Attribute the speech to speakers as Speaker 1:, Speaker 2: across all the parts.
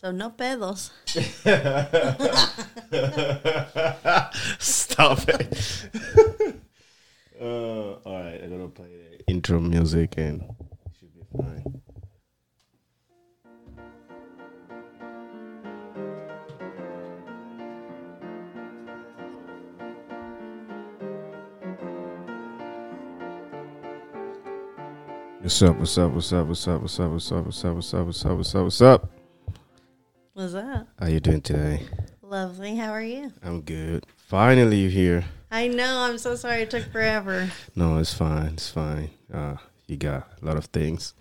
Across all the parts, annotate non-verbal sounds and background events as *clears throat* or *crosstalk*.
Speaker 1: So no pedos.
Speaker 2: Stop it. uh, all right, I'm gonna play the intro music and it should be fine. What's up? What's up? What's up? What's up? What's up? What's up? What's up? What's up? What's up? What's up? What's up?
Speaker 1: What's up?
Speaker 2: How you doing today?
Speaker 1: Lovely. How are you?
Speaker 2: I'm good. Finally, you're here.
Speaker 1: I know. I'm so sorry it took forever.
Speaker 2: No, it's fine. It's fine. Uh, you got a lot of things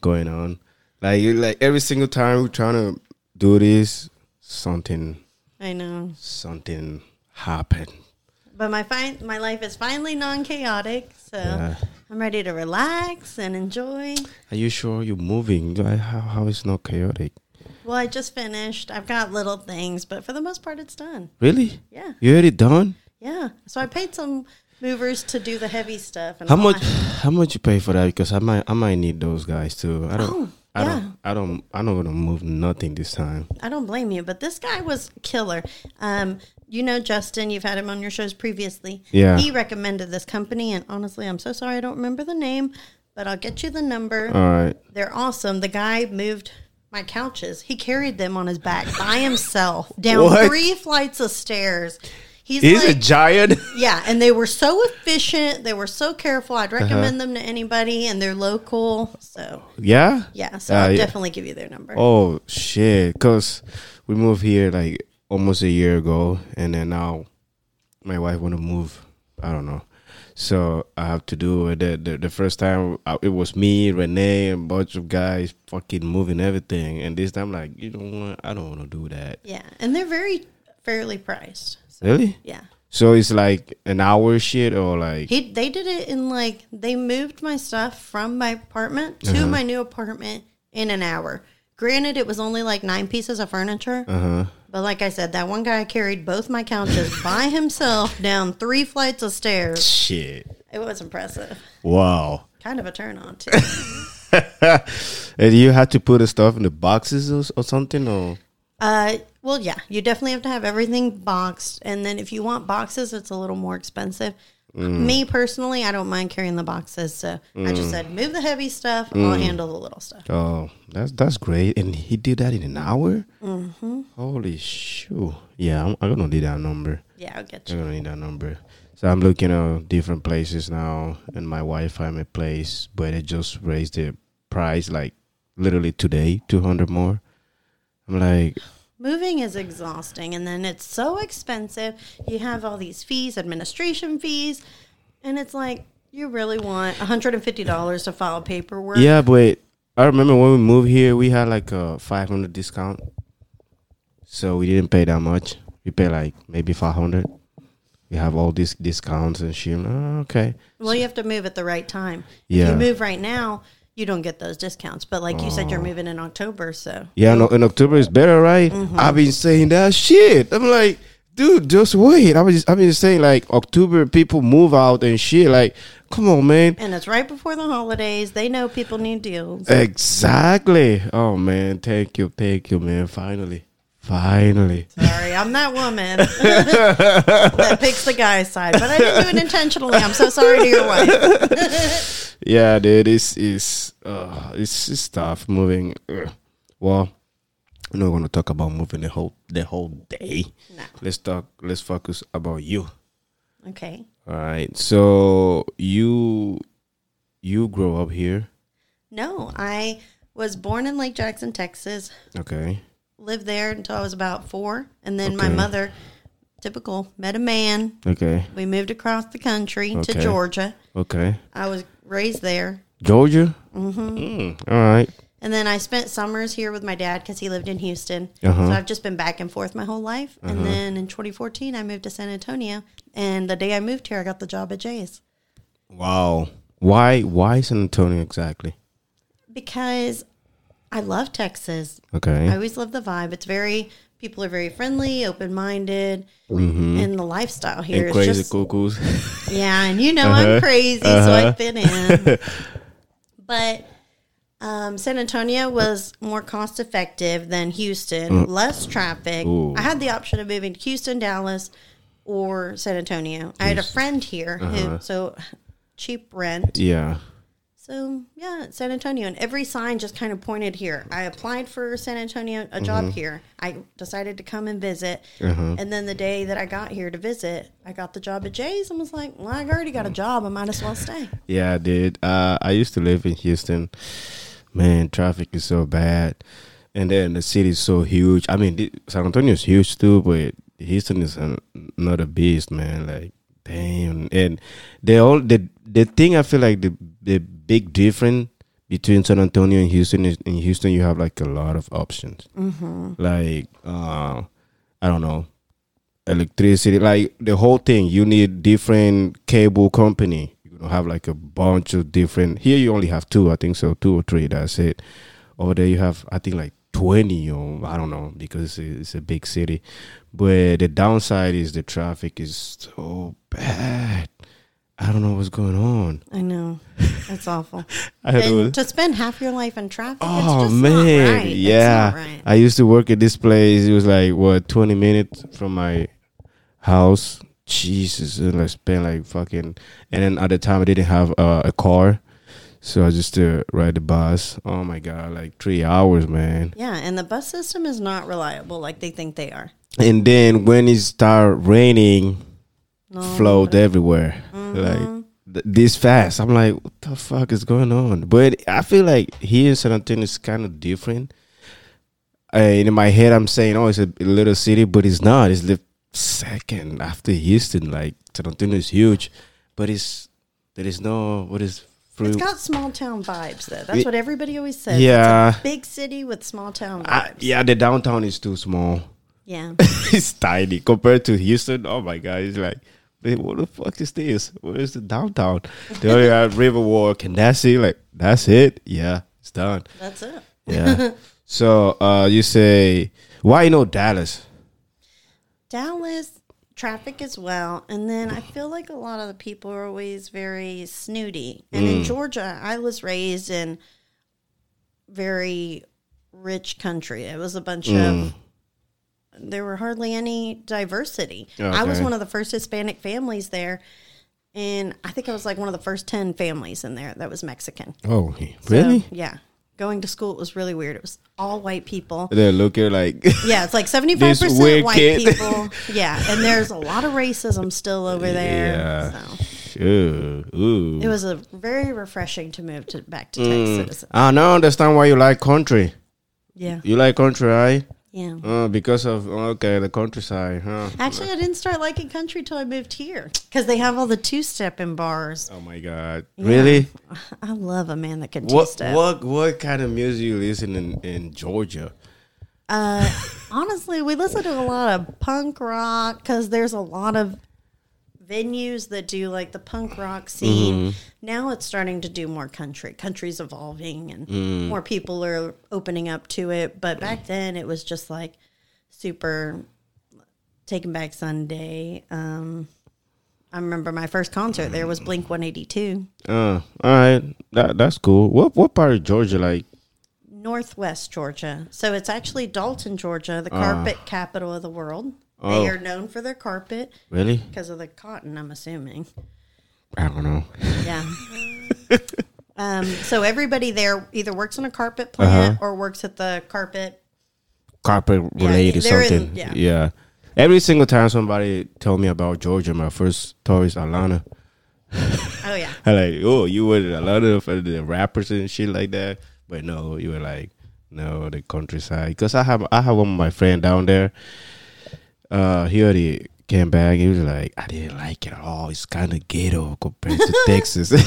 Speaker 2: going on. Like, you like every single time we're trying to do this, something,
Speaker 1: I know.
Speaker 2: something happened.
Speaker 1: But my fi- my life is finally non-chaotic, so
Speaker 2: Yeah.
Speaker 1: I'm ready to relax and enjoy.
Speaker 2: Are you sure you're moving? How how is not chaotic?
Speaker 1: Well, I just finished. I've got little things, but for the most part, it's done.
Speaker 2: Really?
Speaker 1: Yeah,
Speaker 2: You already done?
Speaker 1: yeah. So I paid some movers to do the heavy stuff. And
Speaker 2: How much?
Speaker 1: I-
Speaker 2: How much you pay for that? Because I might I might need those guys too. I don't.
Speaker 1: Oh,
Speaker 2: I
Speaker 1: yeah.
Speaker 2: don't. I don't. I'm not gonna move nothing this time.
Speaker 1: I don't blame you, but this guy was killer. Um, you know Justin, you've had him on your shows previously.
Speaker 2: Yeah.
Speaker 1: He recommended this company, and honestly, I'm so sorry I don't remember the name, but I'll get you the number.
Speaker 2: All right.
Speaker 1: They're awesome. The guy moved my couches. He carried them on his back by himself *laughs* down
Speaker 2: What?
Speaker 1: three flights of stairs. He's,
Speaker 2: He's a
Speaker 1: like,
Speaker 2: giant. *laughs*
Speaker 1: yeah, and they were so efficient. They were so careful. I'd
Speaker 2: Uh-huh.
Speaker 1: recommend them to anybody, and they're local. So
Speaker 2: yeah.
Speaker 1: yeah, so
Speaker 2: Uh,
Speaker 1: I'll
Speaker 2: yeah.
Speaker 1: definitely give you their number.
Speaker 2: Oh shit! Cause we moved here like almost a year ago, and then now my wife want to move. I don't know, so I have to do it. The the, the first time uh, it was me, Renee, and a bunch of guys fucking moving everything, and this time like you know what? I don't want to do that.
Speaker 1: Yeah, and they're very fairly priced. So,
Speaker 2: Really?
Speaker 1: yeah.
Speaker 2: So it's like an hour shit or like
Speaker 1: He they did it in like they moved my stuff from my apartment to
Speaker 2: Uh-huh.
Speaker 1: my new apartment in an hour. Granted, it was only like nine pieces of furniture,
Speaker 2: uh huh.
Speaker 1: But like I said, that one guy carried both my couches *laughs* by himself down three flights of stairs.
Speaker 2: Shit!
Speaker 1: It was impressive.
Speaker 2: Wow.
Speaker 1: Kind of a turn on too. *laughs*
Speaker 2: and you had to put the stuff in the boxes or, or something or
Speaker 1: Uh, well, yeah, you definitely have to have everything boxed, and then if you want boxes, it's a little more expensive.
Speaker 2: Mm.
Speaker 1: Me personally, I don't mind carrying the boxes, so I just said move the heavy stuff.
Speaker 2: Mm.
Speaker 1: I'll handle the little stuff.
Speaker 2: Oh, that's that's great. And he did that in an hour. Mm-hmm. Holy shit! Yeah, I'm, I'm gonna need that number.
Speaker 1: Yeah, I'll get you.
Speaker 2: I'm gonna need that number. So I'm looking at different places now, and my wife found a place, but it just raised the price like literally today, two hundred more. I'm like,
Speaker 1: Moving is exhausting, and then it's so expensive. You have all these fees, administration fees, and it's like you really want $150 to file paperwork.
Speaker 2: yeah, but I remember when we moved here, we had like a 500 discount, so we didn't pay that much. We pay like maybe 500. We have all these discounts and shit. Oh, okay.
Speaker 1: Well, you have to move at the right time.
Speaker 2: Yeah.
Speaker 1: If you move right now, you don't get those discounts. But like you said, you're oh. moving in October, so
Speaker 2: Yeah, no, in October is better, right? Mm-hmm. I've been saying that shit. I'm like, dude, just wait. I was just, I've been saying like October people move out and shit. Like, come on, man.
Speaker 1: and it's right before the holidays. They know people need deals.
Speaker 2: Exactly. Oh man, thank you, thank you, man. Finally, finally.
Speaker 1: Sorry, I'm that woman *laughs* that picks the guy's side, but I didn't do it intentionally. I'm so sorry to your wife. *laughs*
Speaker 2: Yeah, dude, this is uh, it's, it's tough moving. Well, I'm not gonna talk about moving the whole the whole day.
Speaker 1: No.
Speaker 2: Let's talk. Let's focus about you.
Speaker 1: Okay.
Speaker 2: All right. So you you grow up here.
Speaker 1: No, I was born in Lake Jackson, Texas.
Speaker 2: Okay.
Speaker 1: Lived there until I was about four, and then my mother, typical, met a man.
Speaker 2: Okay.
Speaker 1: We moved across the country
Speaker 2: Okay.
Speaker 1: to Georgia.
Speaker 2: Okay.
Speaker 1: I was raised there.
Speaker 2: Georgia. Mm-hmm. all right.
Speaker 1: And then I spent summers here with my dad because he lived in Houston.
Speaker 2: Uh-huh.
Speaker 1: So I've just been back and forth my whole life. And then in 2014, I moved to San Antonio. And the day I moved here, I got the job at Jay's
Speaker 2: Wow. Why? Why San Antonio exactly?
Speaker 1: because I love Texas.
Speaker 2: Okay.
Speaker 1: I always love the vibe. It's very, people are very friendly, open minded. And the lifestyle here
Speaker 2: Mm-hmm. and
Speaker 1: is
Speaker 2: crazy
Speaker 1: just
Speaker 2: cuckoos. *laughs*
Speaker 1: Yeah, and you know
Speaker 2: Uh-huh.
Speaker 1: I'm crazy, so I fit in. *laughs* but Um, San Antonio was more cost effective than Houston, less traffic.
Speaker 2: Mm. Ooh.
Speaker 1: I had the option of moving to Houston, Dallas, or San Antonio. I had a friend here
Speaker 2: Uh-huh.
Speaker 1: who, so cheap rent.
Speaker 2: Yeah.
Speaker 1: So yeah, San Antonio, and every sign just kind of pointed here. I applied for San Antonio a job here. I decided to come and visit, and then the day that I got here to visit, I got the job at Jay's and was like, "Well, I already got a job. I might as well stay."
Speaker 2: Yeah, I did. Uh, I used to live in Houston. Man, traffic is so bad, and then the city is so huge. I mean, San Antonio is huge too, but Houston is an, a beast, man. Like, damn. And they all the the thing I feel like the the big difference between San Antonio and Houston is in Houston you have like a lot of options.
Speaker 1: Mm-hmm.
Speaker 2: Like, uh, I don't know, electricity, like the whole thing. You need different cable company. You don't have like a bunch of different. Here you only have two, I think so, two or three. That's it. Over there you have, I think like twenty or I don't know because it's it's a big city. But the downside is the traffic is so bad. I don't know what's going on.
Speaker 1: I know it's awful. *laughs*
Speaker 2: I don't
Speaker 1: to spend half your life in traffic, it's
Speaker 2: Oh
Speaker 1: just
Speaker 2: man,
Speaker 1: right.
Speaker 2: Yeah.
Speaker 1: right.
Speaker 2: I used to work at this place. It was like what twenty minutes from my house. Jesus, and I spent like fucking. And then at the time, I didn't have uh, a car, so I just uh, ride the bus. Oh my god, like three hours, man.
Speaker 1: Yeah, and the bus system is not reliable like they think they are.
Speaker 2: And then when it start raining,
Speaker 1: No,
Speaker 2: float everywhere, like th- this fast. I'm like, what the fuck is going on? But I feel like here in San Antonio is kind of different. Uh, in my head, I'm saying, oh, it's a little city, but it's not. It's the second after Houston. Like San Antonio is huge, but it's there is no what is
Speaker 1: It's got small town vibes though. That's
Speaker 2: Ye-
Speaker 1: what everybody always says.
Speaker 2: Yeah.
Speaker 1: It's a big city with small town vibes.
Speaker 2: I- yeah, the downtown is too small.
Speaker 1: Yeah. *laughs*
Speaker 2: it's tiny compared to Houston. Oh my god, it's like, man, what the fuck is this? Where is the downtown? They only have Riverwalk and that's it. Like that's it. Yeah, it's done.
Speaker 1: That's it.
Speaker 2: Yeah. *laughs* so uh, you say why you know Dallas?
Speaker 1: Dallas traffic as well, and then I feel like a lot of the people are always very snooty. And
Speaker 2: Mm.
Speaker 1: in Georgia, I was raised in very rich country. It was a bunch
Speaker 2: Mm.
Speaker 1: of there were hardly any diversity. I was one of the first Hispanic families there. And I think I was like one of the first 10 families in there that was Mexican.
Speaker 2: Oh,
Speaker 1: So,
Speaker 2: really?
Speaker 1: yeah. Going to school it was really weird. It was all white people.
Speaker 2: They're looking like *laughs*
Speaker 1: Yeah, it's like *laughs* seventy five percent white
Speaker 2: kid.
Speaker 1: people. *laughs* Yeah, and there's a lot of racism still over there.
Speaker 2: Yeah.
Speaker 1: So
Speaker 2: Sure. Ooh.
Speaker 1: it was a very refreshing to move to back to
Speaker 2: Mm.
Speaker 1: Texas.
Speaker 2: I now understand why you like country.
Speaker 1: Yeah,
Speaker 2: You like country, right?
Speaker 1: Yeah.
Speaker 2: Uh, because of okay, the countryside, huh?
Speaker 1: Actually, I didn't start liking country till I moved here because they have all the two step in bars.
Speaker 2: Oh my god! Really? *laughs*
Speaker 1: I love a man that can two
Speaker 2: What
Speaker 1: step.
Speaker 2: what what kind of music you listen in, in Georgia?
Speaker 1: Uh, honestly, we listen to a lot of punk rock because there's a lot of venues that do like the punk rock scene. Now it's starting to do more country. Country's evolving and more people are opening up to it. But back then it was just like super Taking Back Sunday. Um, I remember my first concert there was Blink 182.
Speaker 2: Uh, all right, that that's cool. What what part of Georgia like?
Speaker 1: Northwest Georgia. So it's actually Dalton, Georgia, the carpet capital of the world.
Speaker 2: Oh.
Speaker 1: They are known for their carpet
Speaker 2: Really?
Speaker 1: because of the cotton, I'm assuming.
Speaker 2: I don't know.
Speaker 1: Yeah. *laughs* um, so everybody there either works on a carpet plant or works at the carpet.
Speaker 2: Carpet related
Speaker 1: in-
Speaker 2: something.
Speaker 1: yeah.
Speaker 2: yeah. Every single time somebody told me about Georgia, my first thought is Atlanta.
Speaker 1: Oh, yeah. *laughs*
Speaker 2: I like, oh, you were a lot of the rappers and shit like that. But no, you were like, no, the countryside. Because I have I have one of my friend down there. Uh, he already came back. He was like, I didn't like it at all. It's kind of ghetto compared to Texas. *laughs*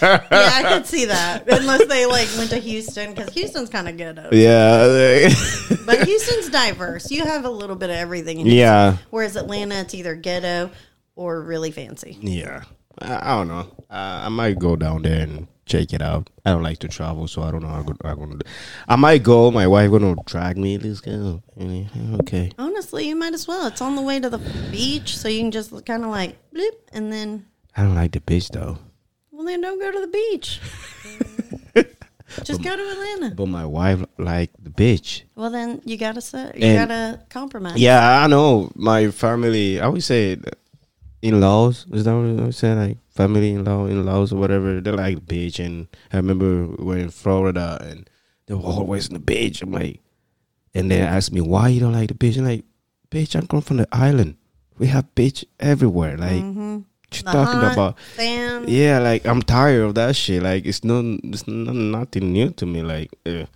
Speaker 1: Yeah, I could see that. *laughs* Unless they like went to Houston because Houston's kind of ghetto.
Speaker 2: yeah, *laughs*
Speaker 1: But Houston's diverse. You have a little bit of everything. In Houston.
Speaker 2: yeah,
Speaker 1: Whereas Atlanta, it's either ghetto or really fancy.
Speaker 2: yeah. I, I don't know. Uh, I might go down there and check it out. I don't like to travel, so I don't know how good I'm gonna. Do. I might go. My wife gonna drag me. Let's go. Okay.
Speaker 1: Honestly, you might as well. It's on the way to the beach, so you can just kind of like bloop, and then
Speaker 2: I don't like the beach though.
Speaker 1: well, then don't go to the beach. *laughs* Just go to Atlanta.
Speaker 2: but my wife like the beach.
Speaker 1: Well, then you gotta say you
Speaker 2: And-
Speaker 1: gotta compromise.
Speaker 2: Yeah, I know. My family, I would say in laws, is that what I would say? Like family in law, in laws or whatever. They're like the beach. And I remember we were in Florida and they were always in the beach. I'm like, and they asked me, why you don't like the beach? I'm like, bitch, I'm come from the island. We have beach everywhere. Like,
Speaker 1: hmm
Speaker 2: what you
Speaker 1: The
Speaker 2: talking
Speaker 1: hot
Speaker 2: about?
Speaker 1: sand.
Speaker 2: Yeah, like I'm tired of that shit. Like it's no, it's no, nothing new to me. Like, uh,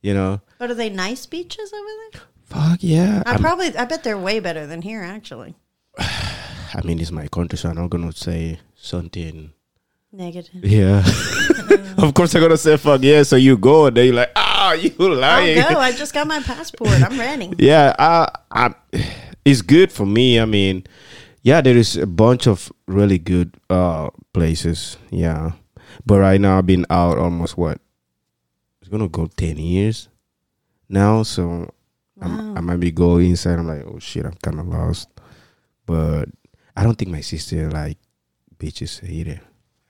Speaker 2: you know,
Speaker 1: But are they nice beaches over there?
Speaker 2: fuck yeah.
Speaker 1: I
Speaker 2: I'm-
Speaker 1: probably, I bet they're way better than here. Actually, *sighs* *sighs*
Speaker 2: I mean, it's my country, so I'm not gonna say something.
Speaker 1: negative.
Speaker 2: Yeah, *laughs* of course I'm gonna say fuck yeah. So you go, and then you're like, ah, you lying.
Speaker 1: I'll go. I just got my passport. I'm ready. *laughs*
Speaker 2: yeah, I, I, it's good for me. I mean, yeah, there is a bunch of really good uh places. Yeah, but right now I've been out almost what? It's gonna go ten years now, so I'm,
Speaker 1: Wow.
Speaker 2: I might be going inside. I'm like, oh shit, I'm kind of lost. But I don't think my sister like beaches either.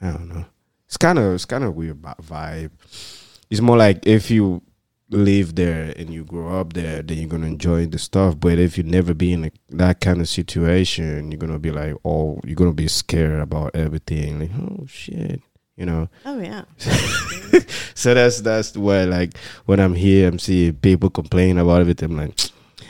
Speaker 2: I don't know. It's kind of it's kind of weird vibe. It's more like if you live there and you grow up there, then you're gonna enjoy the stuff. But if you never be in a, that kind of situation, you're gonna be like, oh, you're gonna be scared about everything. Like, oh shit, you know.
Speaker 1: Oh yeah. *laughs*
Speaker 2: so that's that's why like when I'm here, I'm seeing people complain about everything. I'm like,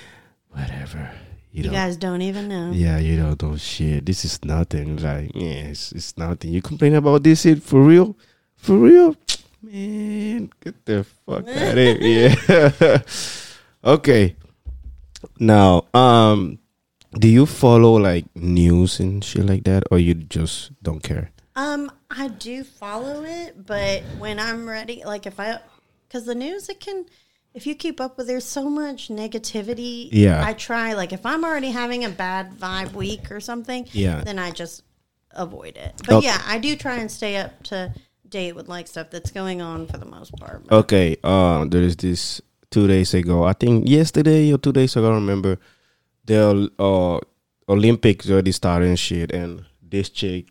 Speaker 2: *tsk* whatever. You,
Speaker 1: You guys don't even know.
Speaker 2: yeah, you don't know shit. This is nothing. Like, yeah, it's, it's nothing. You complain about this shit for real? For real? *tsk* Man, get the fuck *laughs* out of here. Yeah. *laughs* okay. Now, um, do you follow like news and shit like that, or you just don't care?
Speaker 1: Um, I do follow it, but when I'm ready, like if I, because the news, it can, if you keep up with, there's so much negativity.
Speaker 2: Yeah.
Speaker 1: I try, like if I'm already having a bad vibe week or something,
Speaker 2: Yeah.
Speaker 1: then I just avoid it. But
Speaker 2: Okay.
Speaker 1: yeah, I do try and stay up to date with like stuff that's going on for the most part.
Speaker 2: Okay, uh, there is this two days ago. I think yesterday or two days ago. I don't remember. The uh, Olympics already started and shit, and this chick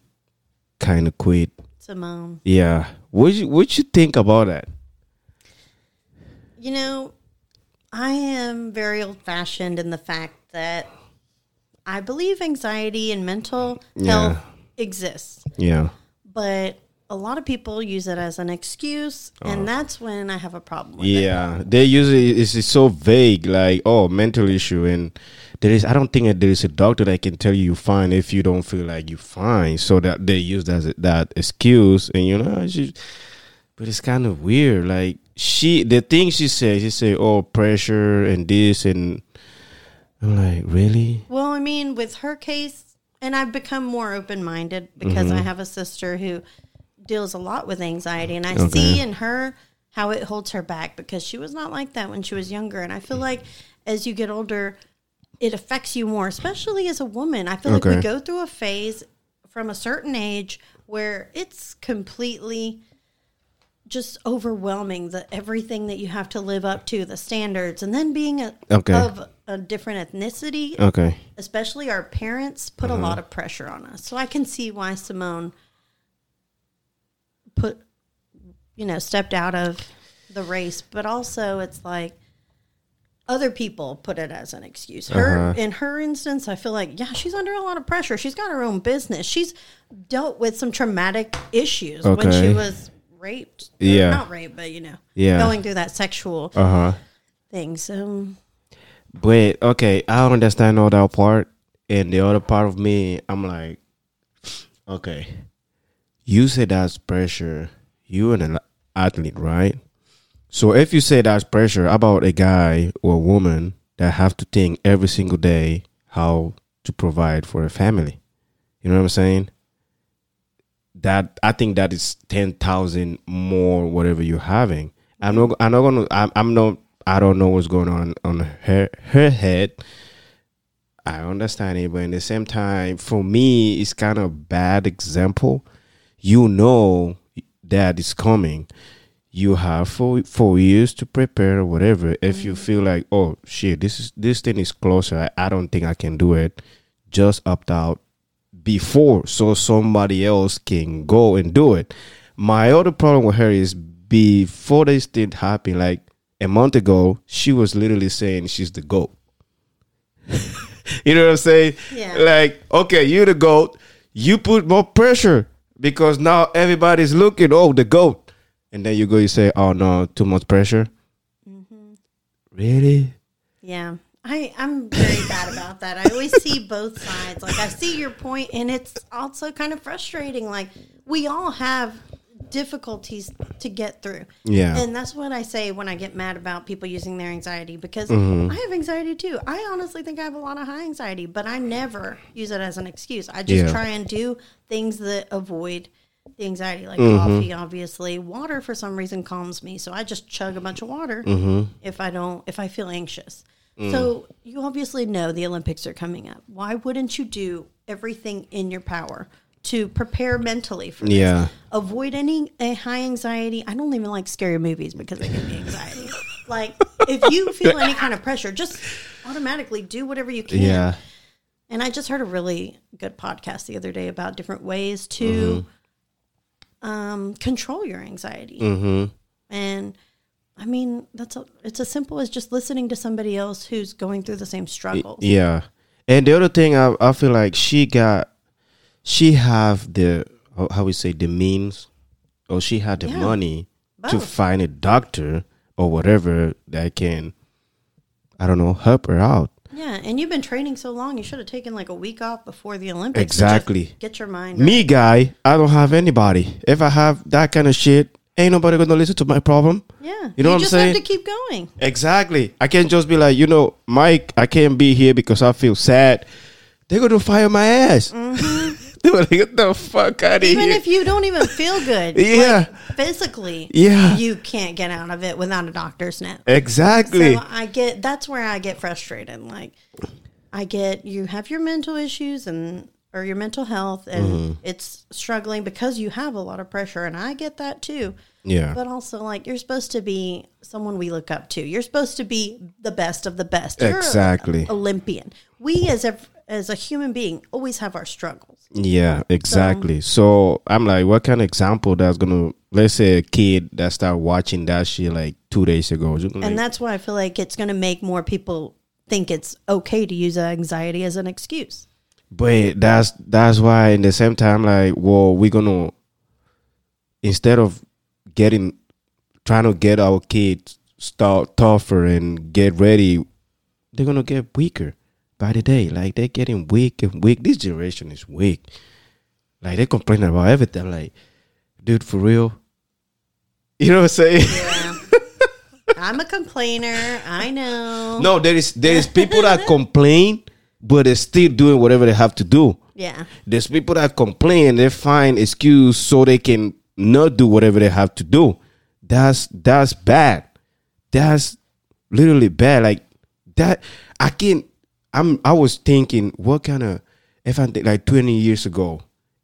Speaker 2: kind of quit.
Speaker 1: Simone,
Speaker 2: Yeah, what you what you think about that?
Speaker 1: You know, I am very old fashioned in the fact that I believe anxiety and mental
Speaker 2: Yeah.
Speaker 1: health exists.
Speaker 2: Yeah,
Speaker 1: but a lot of people use it as an excuse, and oh. that's when I have a problem with it.
Speaker 2: Oh. yeah. They usually it's, it's so vague, like oh, mental issue, and there is. I don't think that there is a doctor that can tell you you're fine if you don't feel like you're fine. So that they use that that excuse, and you know, she, but it's kind of weird. Like she, the thing she said, she said, "Oh, pressure and this," and I'm like, really?
Speaker 1: Well, I mean, with her case, and I've become more open minded because
Speaker 2: Mm-hmm.
Speaker 1: I have a sister who deals a lot with anxiety, and I
Speaker 2: Okay.
Speaker 1: see in her how it holds her back because she was not like that when she was younger. And I feel like as you get older, it affects you more, especially as a woman. I feel like we go through a phase from a certain age where it's completely just overwhelming the everything that you have to live up to the standards and then being a,
Speaker 2: Okay.
Speaker 1: of a different ethnicity
Speaker 2: Okay,
Speaker 1: especially our parents put
Speaker 2: Uh-huh.
Speaker 1: a lot of pressure on us so i can see why simone put you know stepped out of the race but also it's like other people put it as an excuse her
Speaker 2: Uh-huh.
Speaker 1: in her instance i feel like yeah she's under a lot of pressure she's got her own business she's dealt with some traumatic issues when she was raped
Speaker 2: Yeah.
Speaker 1: not raped but you know
Speaker 2: Yeah.
Speaker 1: going through that sexual
Speaker 2: uh huh.
Speaker 1: thing so
Speaker 2: But okay, I don't understand all that part, and the other part of me, I'm like, okay, you say that's pressure. You an athlete, right? So if you say that's pressure about a guy or a woman that have to think every single day how to provide for a family, you know what I'm saying? That I think that is ten thousand more whatever you're having. I'm not. I'm not gonna. I'm, I'm not. I don't know what's going on on her her head. I understand it, but in the same time, for me, it's kind of bad example. You know that is coming. You have four four years to prepare or whatever. If you mm. feel like, oh shit, this is this thing is closer, I, I don't think I can do it. Just opt out before so somebody else can go and do it. My other problem with her is before this thing happened, like a month ago, she was literally saying she's the goat. *laughs* you know what I'm saying?
Speaker 1: Yeah.
Speaker 2: Like, okay, you're the goat. You put more pressure because now everybody's looking. Oh, the goat, and then you go, you say, oh no, too much pressure.
Speaker 1: Mm-hmm.
Speaker 2: Really?
Speaker 1: Yeah. I, I'm very bad about that. I always see both sides. Like I see your point and it's also kind of frustrating. Like we all have difficulties to get through.
Speaker 2: Yeah.
Speaker 1: And that's what I say when I get mad about people using their anxiety because
Speaker 2: Mm-hmm.
Speaker 1: I have anxiety too. I honestly think I have a lot of high anxiety, but I never use it as an excuse. I just
Speaker 2: Yeah.
Speaker 1: try and do things that avoid the anxiety, like
Speaker 2: Mm-hmm.
Speaker 1: coffee, obviously. Water, for some reason, calms me. So I just chug a bunch of water
Speaker 2: Mm-hmm.
Speaker 1: if I don't, if I feel anxious.
Speaker 2: Mm.
Speaker 1: So you obviously know the Olympics are coming up. Why wouldn't you do everything in your power to prepare mentally for this?
Speaker 2: Yeah.
Speaker 1: Avoid any high anxiety. I don't even like scary movies because they give me anxiety. *laughs* like if you feel any kind of pressure, just automatically do whatever you can.
Speaker 2: Yeah.
Speaker 1: And I just heard a really good podcast the other day about different ways to um, control your anxiety.
Speaker 2: Mm-hmm.
Speaker 1: And I mean, that's a, it's as simple as just listening to somebody else who's going through the same struggles.
Speaker 2: Yeah. And the other thing I I feel like she got she have the how- we say the means or she had the
Speaker 1: Yeah.
Speaker 2: money to find a doctor or whatever that can I don't know help her out.
Speaker 1: Yeah, and you've been training so long, you should have taken like a week off before the Olympics.
Speaker 2: Exactly.
Speaker 1: Get your mind.
Speaker 2: Me guy, I don't have anybody. If I have that kind of shit, ain't nobody gonna listen to my problem.
Speaker 1: Yeah,
Speaker 2: You know what I'm saying?
Speaker 1: have to keep going.
Speaker 2: Exactly. I can't just be like, you know, Mike, I can't be here because I feel sad. They're gonna fire my ass. *laughs* They're like, get the fuck out of
Speaker 1: Mm-hmm. Even if you don't even feel *laughs* good,
Speaker 2: Yeah.
Speaker 1: like, physically,
Speaker 2: Yeah.
Speaker 1: you can't get out of it without a doctor's note.
Speaker 2: exactly.
Speaker 1: So I get that's where I get frustrated. Like I get you have your mental issues and or your mental health and
Speaker 2: Mm-hmm.
Speaker 1: it's struggling because you have a lot of pressure and I get that too.
Speaker 2: yeah.
Speaker 1: But also like you're supposed to be someone we look up to. You're supposed to be the best of the best. You're a
Speaker 2: Exactly.
Speaker 1: Olympian. We as a as a human being always have our struggles.
Speaker 2: Yeah, exactly. So, I'm like, what kind of example that's gonna let's say a kid that start watching that shit like two days ago. just like-
Speaker 1: And that's why I feel like it's going to make more people think it's okay to use anxiety as an excuse.
Speaker 2: But that's that's why in the same time, like, well, we're gonna instead of getting trying to get our kids start tougher and get ready, they're gonna get weaker by the day. Like they're getting weak and weak. This generation is weak. Like they complain about everything. Like, dude, for real. You know what I'm saying?
Speaker 1: Yeah. I'm a complainer. I know.
Speaker 2: no, there is there is people that complain, but they're still doing whatever they have to do.
Speaker 1: Yeah.
Speaker 2: There's people that complain, they find excuse so they can not do whatever they have to do. That's that's bad. That's literally bad. Like that I can I'm I was thinking what kind of if I think like 20 years ago,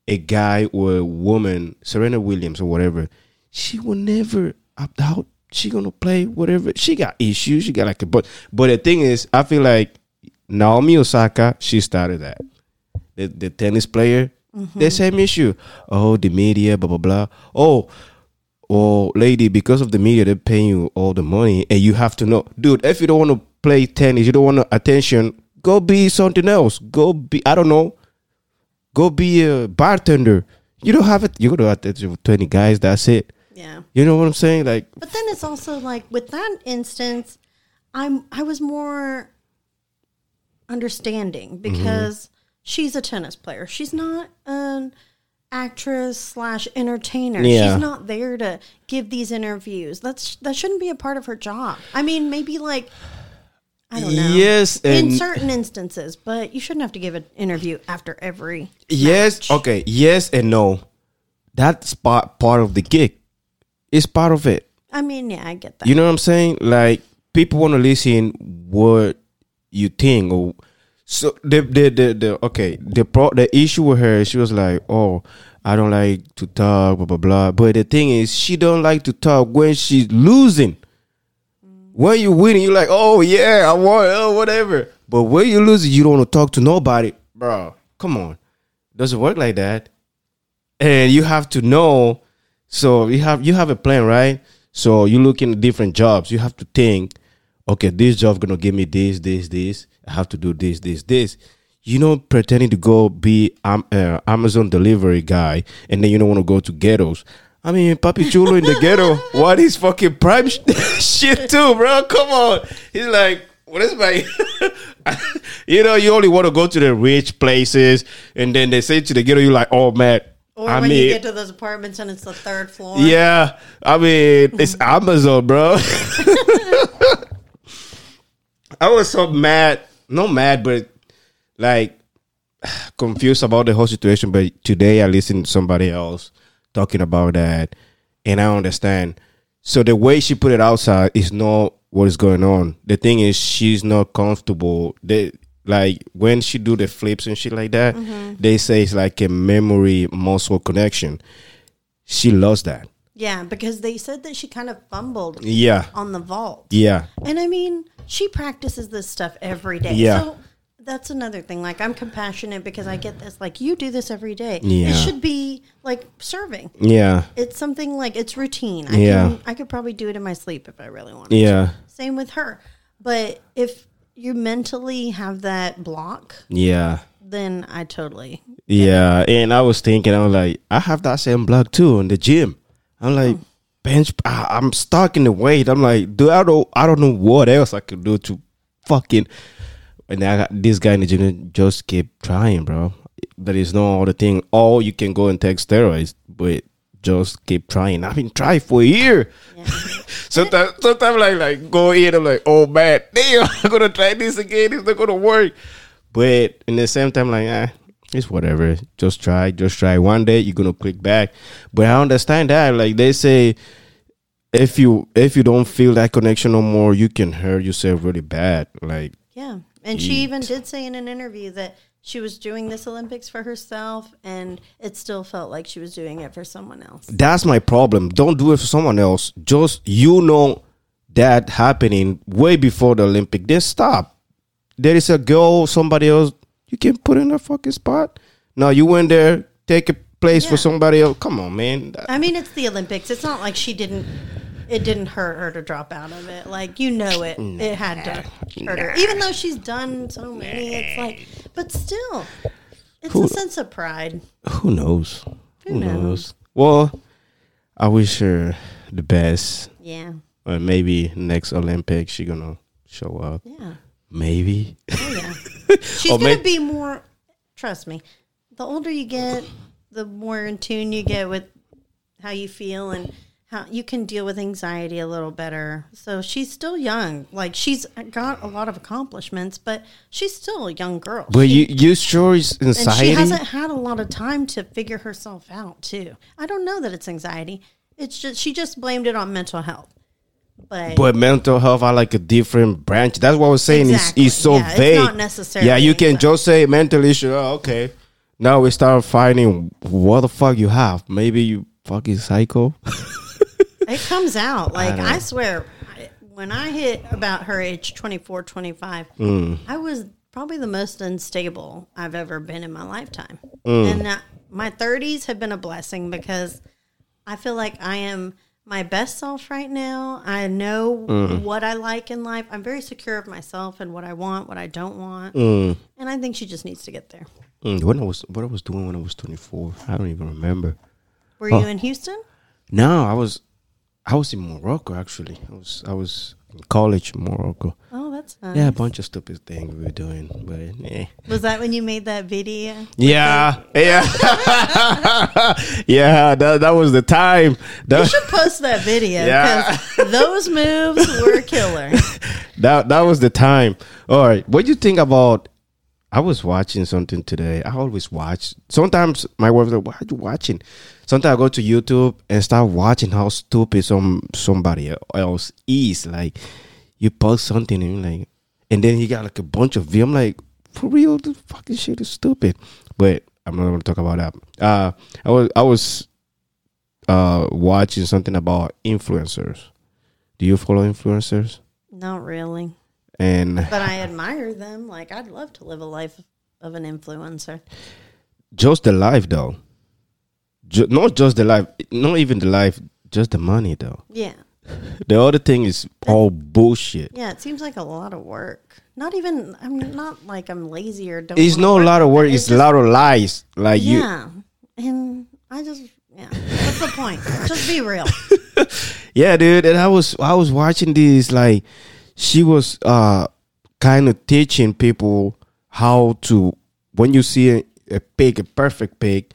Speaker 2: a guy or a woman, Serena Williams or whatever, she will never opt out. She gonna play whatever. She got issues. She got like a but but the thing is, I feel like Naomi Osaka, she started that the, the tennis player, mm-hmm. the same issue. Oh, the media, blah blah blah. Oh, oh, lady, because of the media, they're paying you all the money, and you have to know, dude. If you don't want to play tennis, you don't want attention. Go be something else. Go be, I don't know. Go be a bartender. You don't have it. You go to attention with twenty guys. That's it.
Speaker 1: Yeah.
Speaker 2: You know what I'm saying? Like,
Speaker 1: But then it's also like with that instance, I'm I was more understanding mm-hmm. because she's a tennis player. She's not an actress slash entertainer.
Speaker 2: Yeah.
Speaker 1: She's not there to give these interviews. That's that shouldn't be a part of her job. I mean, maybe like I don't know.
Speaker 2: Yes,
Speaker 1: in certain instances, but you shouldn't have to give an interview after every.
Speaker 2: Yes,
Speaker 1: match.
Speaker 2: okay, yes and no. That's part part of the gig. It's part of it.
Speaker 1: I mean, yeah, I get that.
Speaker 2: You know what I'm saying? Like people want to listen what you think or so the the the, the okay the pro the issue with her. She was like oh I don't like to talk blah blah blah. But the thing is she don't like to talk when she's losing. When you winning you're like oh yeah I won oh whatever. But when you losing you don't want to talk to nobody bro. Come on. Doesn't work like that. And you have to know so you have you have a plan right? So you look in different jobs. You have to think, okay, this job gonna give me this, this, this. I have to do this, this, this. You know, pretending to go be um, uh, Amazon delivery guy, and then you don't want to go to ghettos. I mean, Papi Chulo in the *laughs* ghetto, what is fucking prime sh- *laughs* shit too, bro? Come on. He's like, what is my, *laughs* you know, you only want to go to the rich places, and then they say to the ghetto, you're like, oh man,
Speaker 1: Or
Speaker 2: I
Speaker 1: when
Speaker 2: mean,
Speaker 1: you get to those apartments and it's the third floor.
Speaker 2: yeah, I mean, it's Amazon, bro. I was so mad, not mad, but like *sighs* confused about the whole situation. But today I listened to somebody else talking about that, and I understand. So the way she put it outside is not what is going on. The thing is, she's not comfortable. They like when she do the flips and shit like that. Mm-hmm. They say it's like a memory muscle connection. She lost that.
Speaker 1: Yeah, because they said that she kind of fumbled
Speaker 2: Yeah,
Speaker 1: on the vault.
Speaker 2: yeah,
Speaker 1: And I mean, she practices this stuff every day.
Speaker 2: Yeah.
Speaker 1: So that's another thing. Like, I'm compassionate because I get this. Like, you do this every day.
Speaker 2: Yeah.
Speaker 1: It should be like serving.
Speaker 2: yeah,
Speaker 1: It's something like it's routine. I
Speaker 2: Yeah.
Speaker 1: Can, I could probably do it in my sleep if I really wanted. to.
Speaker 2: yeah,
Speaker 1: Same with her. But if you mentally have that block,
Speaker 2: yeah,
Speaker 1: then I totally.
Speaker 2: yeah. And I was thinking, I was like, I have that same block too in the gym. I'm like, bench. I, I'm stuck in the weight. I'm like, dude, I don't, I don't know what else I could do to fucking. And I got this guy in the gym. Just keep trying, bro. There is no other thing. Or you can go and take steroids, but just keep trying. I've been trying for a year.
Speaker 1: Yeah. *laughs*
Speaker 2: Sometimes, sometimes like like go in. I'm like, oh man, damn, *laughs* I'm gonna try this again. It's not gonna work. But in the same time, like, ah, it's whatever. Just try, just try. One day you're gonna click back. But I understand that. Like they say, if you if you don't feel that connection no more, you can hurt yourself really bad. Like
Speaker 1: Yeah. And she even did say in an interview that she was doing this Olympics for herself and it still felt like she was doing it for someone else.
Speaker 2: that's my problem. Don't do it for someone else. Just you know that happening way before the Olympic. Then stop. There is a girl, somebody else. You can't put in a fucking spot. No, you went there, take a place for somebody else. Come on, man.
Speaker 1: I mean, it's the Olympics. It's not like she didn't. It didn't hurt her to drop out of it. Like you know it. It had to hurt her, even though she's done so many. It's like, but still, it's
Speaker 2: Who-
Speaker 1: a sense of pride.
Speaker 2: Who knows? Who,
Speaker 1: knows?
Speaker 2: knows? Well, I wish her the best.
Speaker 1: Yeah,
Speaker 2: Or maybe next Olympics she gonna show up.
Speaker 1: yeah,
Speaker 2: Maybe.
Speaker 1: oh yeah. *laughs* She's gonna be more. Trust me. The older you get, the more in tune you get with how you feel and how you can deal with anxiety a little better. So she's still young. Like she's got a lot of accomplishments, but she's still a young girl.
Speaker 2: But
Speaker 1: She-
Speaker 2: you you sure it's
Speaker 1: and
Speaker 2: anxiety?
Speaker 1: she hasn't had a lot of time to figure herself out too. I don't know that it's anxiety. It's just she just blamed it on mental health. But,
Speaker 2: But mental health are like a different branch. That's what I was saying.
Speaker 1: Exactly.
Speaker 2: It's, it's so
Speaker 1: Yeah, it's
Speaker 2: vague.
Speaker 1: not necessarily
Speaker 2: Yeah, you can
Speaker 1: anxiety.
Speaker 2: just say mental issue. Oh, okay. Now we start finding what the fuck you have. Maybe you fucking psycho. *laughs*
Speaker 1: it comes out. Like I, swear when I hit about her age 24, 25,
Speaker 2: Mm.
Speaker 1: I was probably the most unstable I've ever been in my lifetime.
Speaker 2: Mm.
Speaker 1: And uh, my 30s have been a blessing because I feel like I am my best self right now. I know
Speaker 2: Mm.
Speaker 1: what I like in life. I'm very secure of myself and what I want, what I don't want.
Speaker 2: Mm.
Speaker 1: And I think she just needs to get there.
Speaker 2: Mm, When I was what I was doing when I was twenty four, I don't even remember.
Speaker 1: Were
Speaker 2: Oh.
Speaker 1: you in Houston?
Speaker 2: No, I was I was in Morocco actually. I was I was in college in Morocco.
Speaker 1: Oh, that's nice.
Speaker 2: Yeah, a bunch of stupid things we were doing, but yeah.
Speaker 1: Was that when you made that video? *laughs*
Speaker 2: Yeah, yeah, *laughs* yeah. That that was the time.
Speaker 1: You
Speaker 2: That,
Speaker 1: should post that video *laughs*
Speaker 2: Yeah.
Speaker 1: those moves were killer.
Speaker 2: that that was the time. All right, what do you think about? I was watching something today. I always watch. Sometimes my wife's like, "Why are you watching?" Sometimes I go to YouTube and start watching how stupid some somebody else is. Like, you post something and like, and then he got like a bunch of views. I'm like, for real, this fucking shit is stupid. But I'm not gonna talk about that. Uh, I was I was uh watching something about influencers. Do you follow influencers?
Speaker 1: Not really.
Speaker 2: And
Speaker 1: But I admire them. Like, I'd love to live a life of an influencer.
Speaker 2: just the life though. Ju- not just the life, not even the life, just the money though.
Speaker 1: Yeah.
Speaker 2: The other thing is all bullshit.
Speaker 1: Yeah, it seems like a lot of work. Not even. I'm not like I'm lazy or don't.
Speaker 2: It's not a lot of work. It's, a lot of lies. Like you,
Speaker 1: Yeah, and I just yeah. What's the point? just be real. *laughs*
Speaker 2: Yeah, dude. And I was I was watching this like she was uh kind of teaching people how to when you see a, a pig, a perfect pig,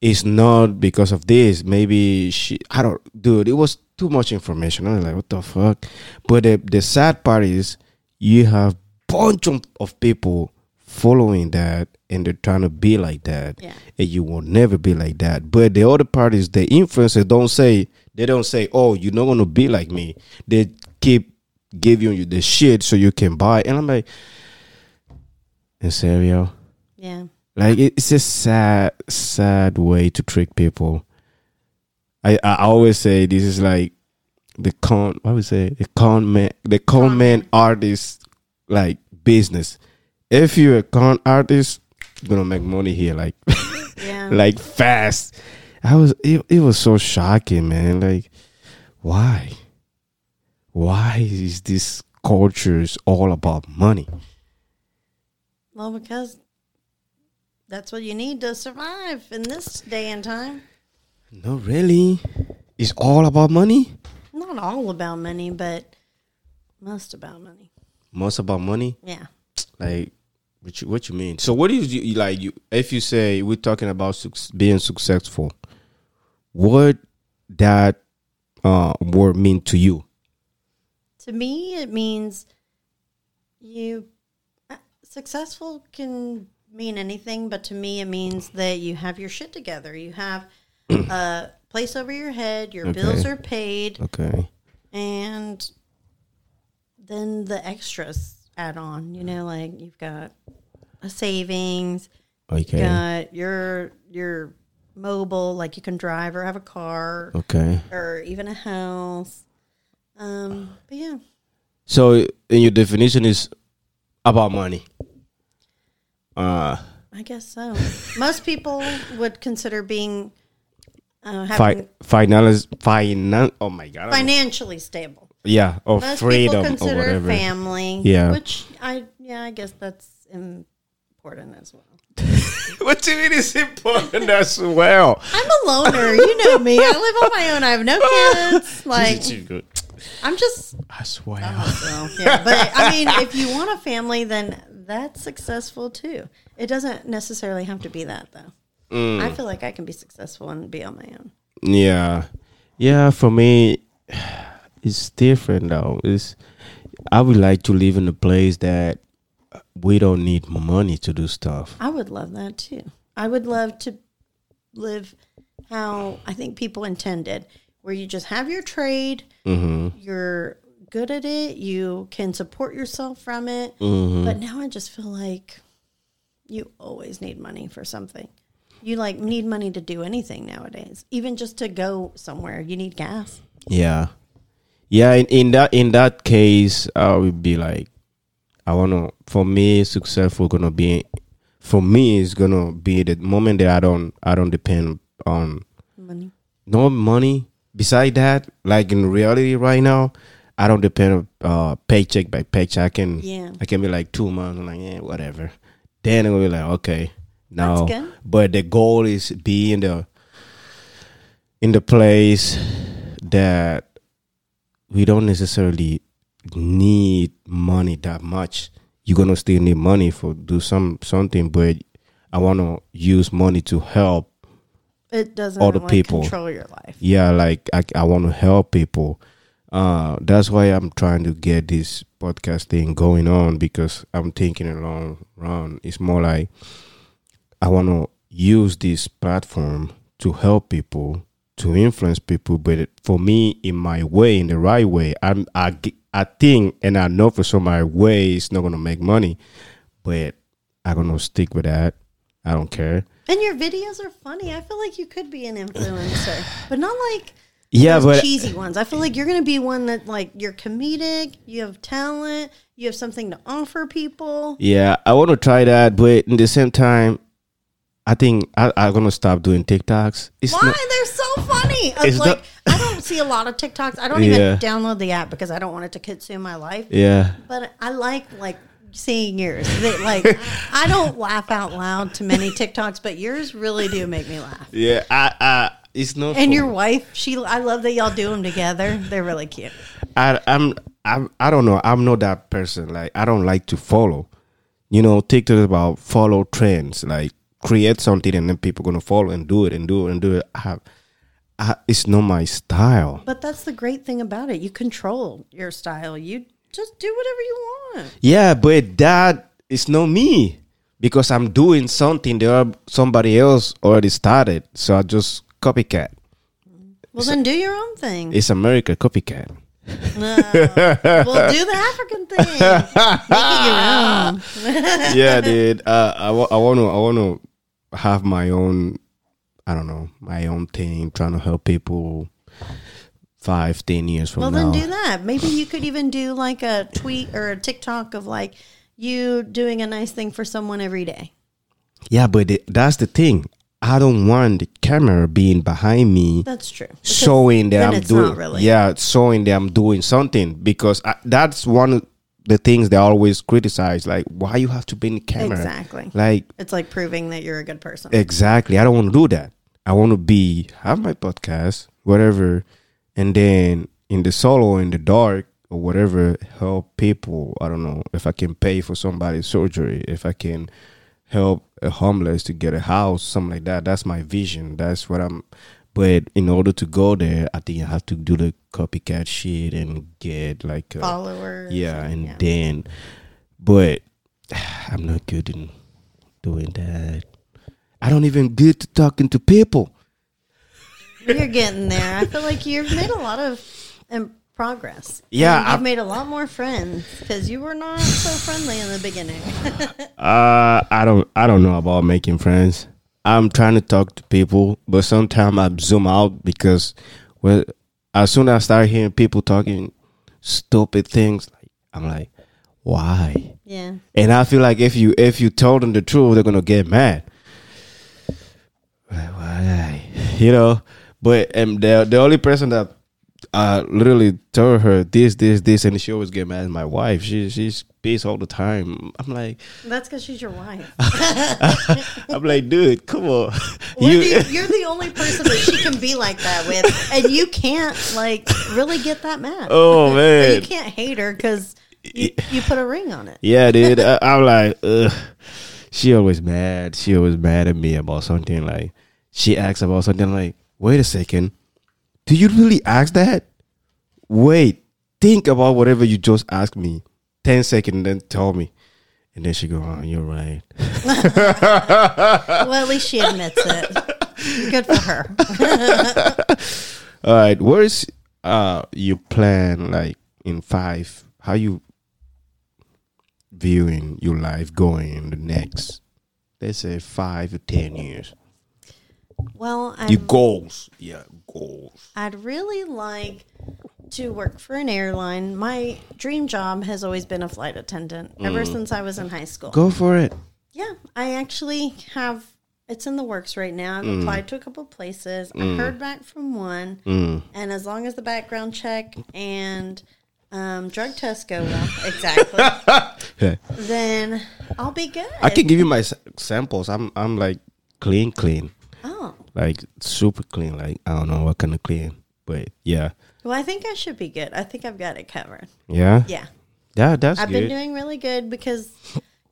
Speaker 2: it's not because of this. Maybe she I don't dude, it was too much information. I was like, what the fuck? But the the sad part is you have bunch of, people following that and they're trying to be like that
Speaker 1: Yeah.
Speaker 2: and you will never be like that. But the other part is the influencers don't say they don't say, "Oh, you're not gonna be like me." They keep giving you the shit so you can buy, and I'm like, in serio,
Speaker 1: Yeah,
Speaker 2: like it's a sad, sad way to trick people. I I always say this is like the con. What would say the con man, the con, man. artist like business. If you're a con artist, you're gonna make money here. Like *laughs*
Speaker 1: yeah.
Speaker 2: like fast. I was it, it was so shocking, man. Like why? Why is this culture is all about money?
Speaker 1: well, because that's what you need to survive in this day and time.
Speaker 2: No, really. It's all about money?
Speaker 1: Not all about money, but most about money.
Speaker 2: Most about money?
Speaker 1: Yeah.
Speaker 2: Like what you, what you mean? So what do you, like you if you say we're talking about suc- being successful, what that uh word mean to you?
Speaker 1: To me, it means you uh, successful can mean anything, but to me, it means that you have your shit together. You have a *clears throat* place over your head. Your bills
Speaker 2: Okay.
Speaker 1: are paid,
Speaker 2: Okay.
Speaker 1: and then the extras add on. You know, like you've got a savings.
Speaker 2: Okay.
Speaker 1: Got your your mobile, like you can drive or have a car
Speaker 2: Okay.
Speaker 1: or even a house. Um, but yeah.
Speaker 2: So in your definition is about money. Uh
Speaker 1: I guess so. Most people would consider being uh,
Speaker 2: fi-
Speaker 1: having
Speaker 2: finance finan oh my god. I don't know.
Speaker 1: financially stable.
Speaker 2: Yeah, or
Speaker 1: Most
Speaker 2: freedom
Speaker 1: people
Speaker 2: or whatever.
Speaker 1: family,
Speaker 2: Yeah.
Speaker 1: which I yeah I guess that's important as well. *laughs*
Speaker 2: what do you mean is important as well?
Speaker 1: I'm a loner, you know me. I live on my own. I have no *laughs* kids. Like
Speaker 2: good.
Speaker 1: I'm just
Speaker 2: I swear.
Speaker 1: well, yeah. But I mean, if you want a family, then that's successful too. It doesn't necessarily have to be that though.
Speaker 2: Mm.
Speaker 1: I feel like I can be successful and be on my own.
Speaker 2: Yeah. Yeah, for me *sighs* it's different though. It's I would like to live in a place that we don't need money to do stuff.
Speaker 1: I would love that too. I would love to live how I think people intended, where you just have your trade,
Speaker 2: Mhm.
Speaker 1: you're good at it, you can support yourself from it.
Speaker 2: Mhm.
Speaker 1: But now I just feel like you always need money for something. You like need money to do anything nowadays. Even just to go somewhere, you need gas.
Speaker 2: Yeah, yeah. In, in that in that case, I would be like, I wanna. For me, successful gonna be. For me, it's gonna be the moment that I don't I don't depend on
Speaker 1: Money.
Speaker 2: no money. Beside that, like in reality right now, I don't depend on uh, paycheck by paycheck. I can
Speaker 1: Yeah.
Speaker 2: I can be like two months. I'm like yeah, whatever. Then I'm gonna be like okay,
Speaker 1: good.
Speaker 2: But the goal is be in the in the place that we don't necessarily need money that much. You're gonna still need money for do some something, but I wanna use money to help.
Speaker 1: It doesn't
Speaker 2: Other
Speaker 1: like,
Speaker 2: people.
Speaker 1: control your life.
Speaker 2: Yeah, like I, I want to help people. Uh, that's why I'm trying to get this podcast thing going on because I'm thinking in the long run. It's more like I want to use this platform to help people, to influence people. But for me, in my way, in the right way, I'm I I think and I know for sure my way is not gonna make money, but I'm gonna stick with that. I don't care.
Speaker 1: And your videos are funny. I feel like you could be an influencer, *laughs* but not like
Speaker 2: Yeah, but
Speaker 1: cheesy ones. I feel like you're going to be one that like you're comedic, you have talent, you have something to offer people.
Speaker 2: Yeah, I want to try that, but in the same time, I think I, I'm gonna stop doing TikToks. It's
Speaker 1: Why?
Speaker 2: not,
Speaker 1: They're so funny. I like
Speaker 2: not-
Speaker 1: I don't see a lot of TikToks. I don't
Speaker 2: Yeah.
Speaker 1: even download the app because I don't want it to consume my life.
Speaker 2: yeah.
Speaker 1: But I like like seeing yours. They, like *laughs* I don't laugh out loud to many TikToks, but yours really do make me laugh.
Speaker 2: Yeah, I, I, it's not.
Speaker 1: And
Speaker 2: for-
Speaker 1: your wife, she I love that y'all do them together. They're really cute.
Speaker 2: I, I'm, I'm, I don't know. I'm not that person. Like, I don't like to follow. You know, TikTok is about follow trends. Like, create something and then people gonna follow and do it and do it and do it. I have, I, it's not my style.
Speaker 1: But that's the great thing about it. You control your style. You just do whatever you want.
Speaker 2: Yeah, but that is not me because I'm doing something that somebody else already started. So I just copycat.
Speaker 1: Well, then do your own thing.
Speaker 2: It's America copycat.
Speaker 1: No. well, do the African thing. Make it your *laughs* own.
Speaker 2: yeah, dude. Uh, I, wa- I want to I want to have my own. I don't know my own thing, trying to help people. Five, ten years from
Speaker 1: Well,
Speaker 2: now.
Speaker 1: Well, then do that. Maybe you could even do like a tweet or a TikTok of like you doing a nice thing for someone every day.
Speaker 2: Yeah, but the, that's the thing. I don't want the camera being behind me,
Speaker 1: That's true. Because
Speaker 2: showing that I'm doing.
Speaker 1: really.
Speaker 2: Yeah, showing that I'm doing something because I, that's one of the things they always criticize. Like, why you have to be in the camera?
Speaker 1: Exactly.
Speaker 2: Like,
Speaker 1: It's like proving that you're a good person.
Speaker 2: Exactly. I don't want to do that. I want to be have my podcast, whatever, and then in the solo, in the dark, or whatever, help people. I don't know if I can pay for somebody's surgery, if I can help a homeless to get a house, something like that. That's my vision. That's what I'm. But in order to go there, I think I have to do the copycat shit and get like a,
Speaker 1: Followers.
Speaker 2: yeah, and
Speaker 1: yeah.
Speaker 2: then, but *sighs* I'm not good in doing that. I don't even good to talking to people.
Speaker 1: You're getting there. I feel like you've made a lot of um, progress.
Speaker 2: Yeah,
Speaker 1: And you've
Speaker 2: I-
Speaker 1: made a lot more friends because you were not so friendly in the beginning. *laughs*
Speaker 2: Uh, I don't, I don't know about making friends. I'm trying to talk to people, but sometimes I zoom out because, well, as soon as I start hearing people talking stupid things, like I'm like, why?
Speaker 1: yeah.
Speaker 2: And I feel like if you if you told them the truth, they're gonna get mad. Why- Why? You know. But um, the the only person that uh literally told her this, this, this, and she always get mad is my wife. She she's pissed all the time. I'm like,
Speaker 1: That's because she's your wife. *laughs*
Speaker 2: I'm like, dude, come on.
Speaker 1: We're
Speaker 2: You,
Speaker 1: the, you're the only person that she can be like that with, and you can't like really get that mad.
Speaker 2: oh
Speaker 1: Or you can't hate her because you, you put a ring on it.
Speaker 2: yeah, dude. I, I'm like, ugh. She always mad. She always mad at me about something. Like she asks about something. Like, wait a second, do you really ask that? Wait, think about whatever you just asked me. Ten seconds, and then tell me. And then she go, "Oh, you're right." *laughs*
Speaker 1: Well, at least she admits it. Good for her. *laughs*
Speaker 2: All right, where is uh you plan like in five? How you viewing your life going in the next, let's say five to ten years?
Speaker 1: Well,
Speaker 2: Your
Speaker 1: I'm,
Speaker 2: goals, yeah, goals.
Speaker 1: I'd really like to work for an airline. My dream job has always been a flight attendant ever since I was in high school.
Speaker 2: Go for it.
Speaker 1: Yeah, I actually have. It's in the works right now. I've applied to a couple places. I heard back from one,
Speaker 2: Mm.
Speaker 1: and as long as the background check and um, drug test go well, exactly, *laughs*
Speaker 2: Yeah.
Speaker 1: then I'll be good.
Speaker 2: I can give you my s- samples. I'm I'm like clean, clean, like super clean. Like I don't know what kind of clean, but yeah,
Speaker 1: well, I think I should be good. I think I've got it covered.
Speaker 2: yeah,
Speaker 1: Yeah,
Speaker 2: yeah. That's
Speaker 1: I've
Speaker 2: good.
Speaker 1: been doing really good because.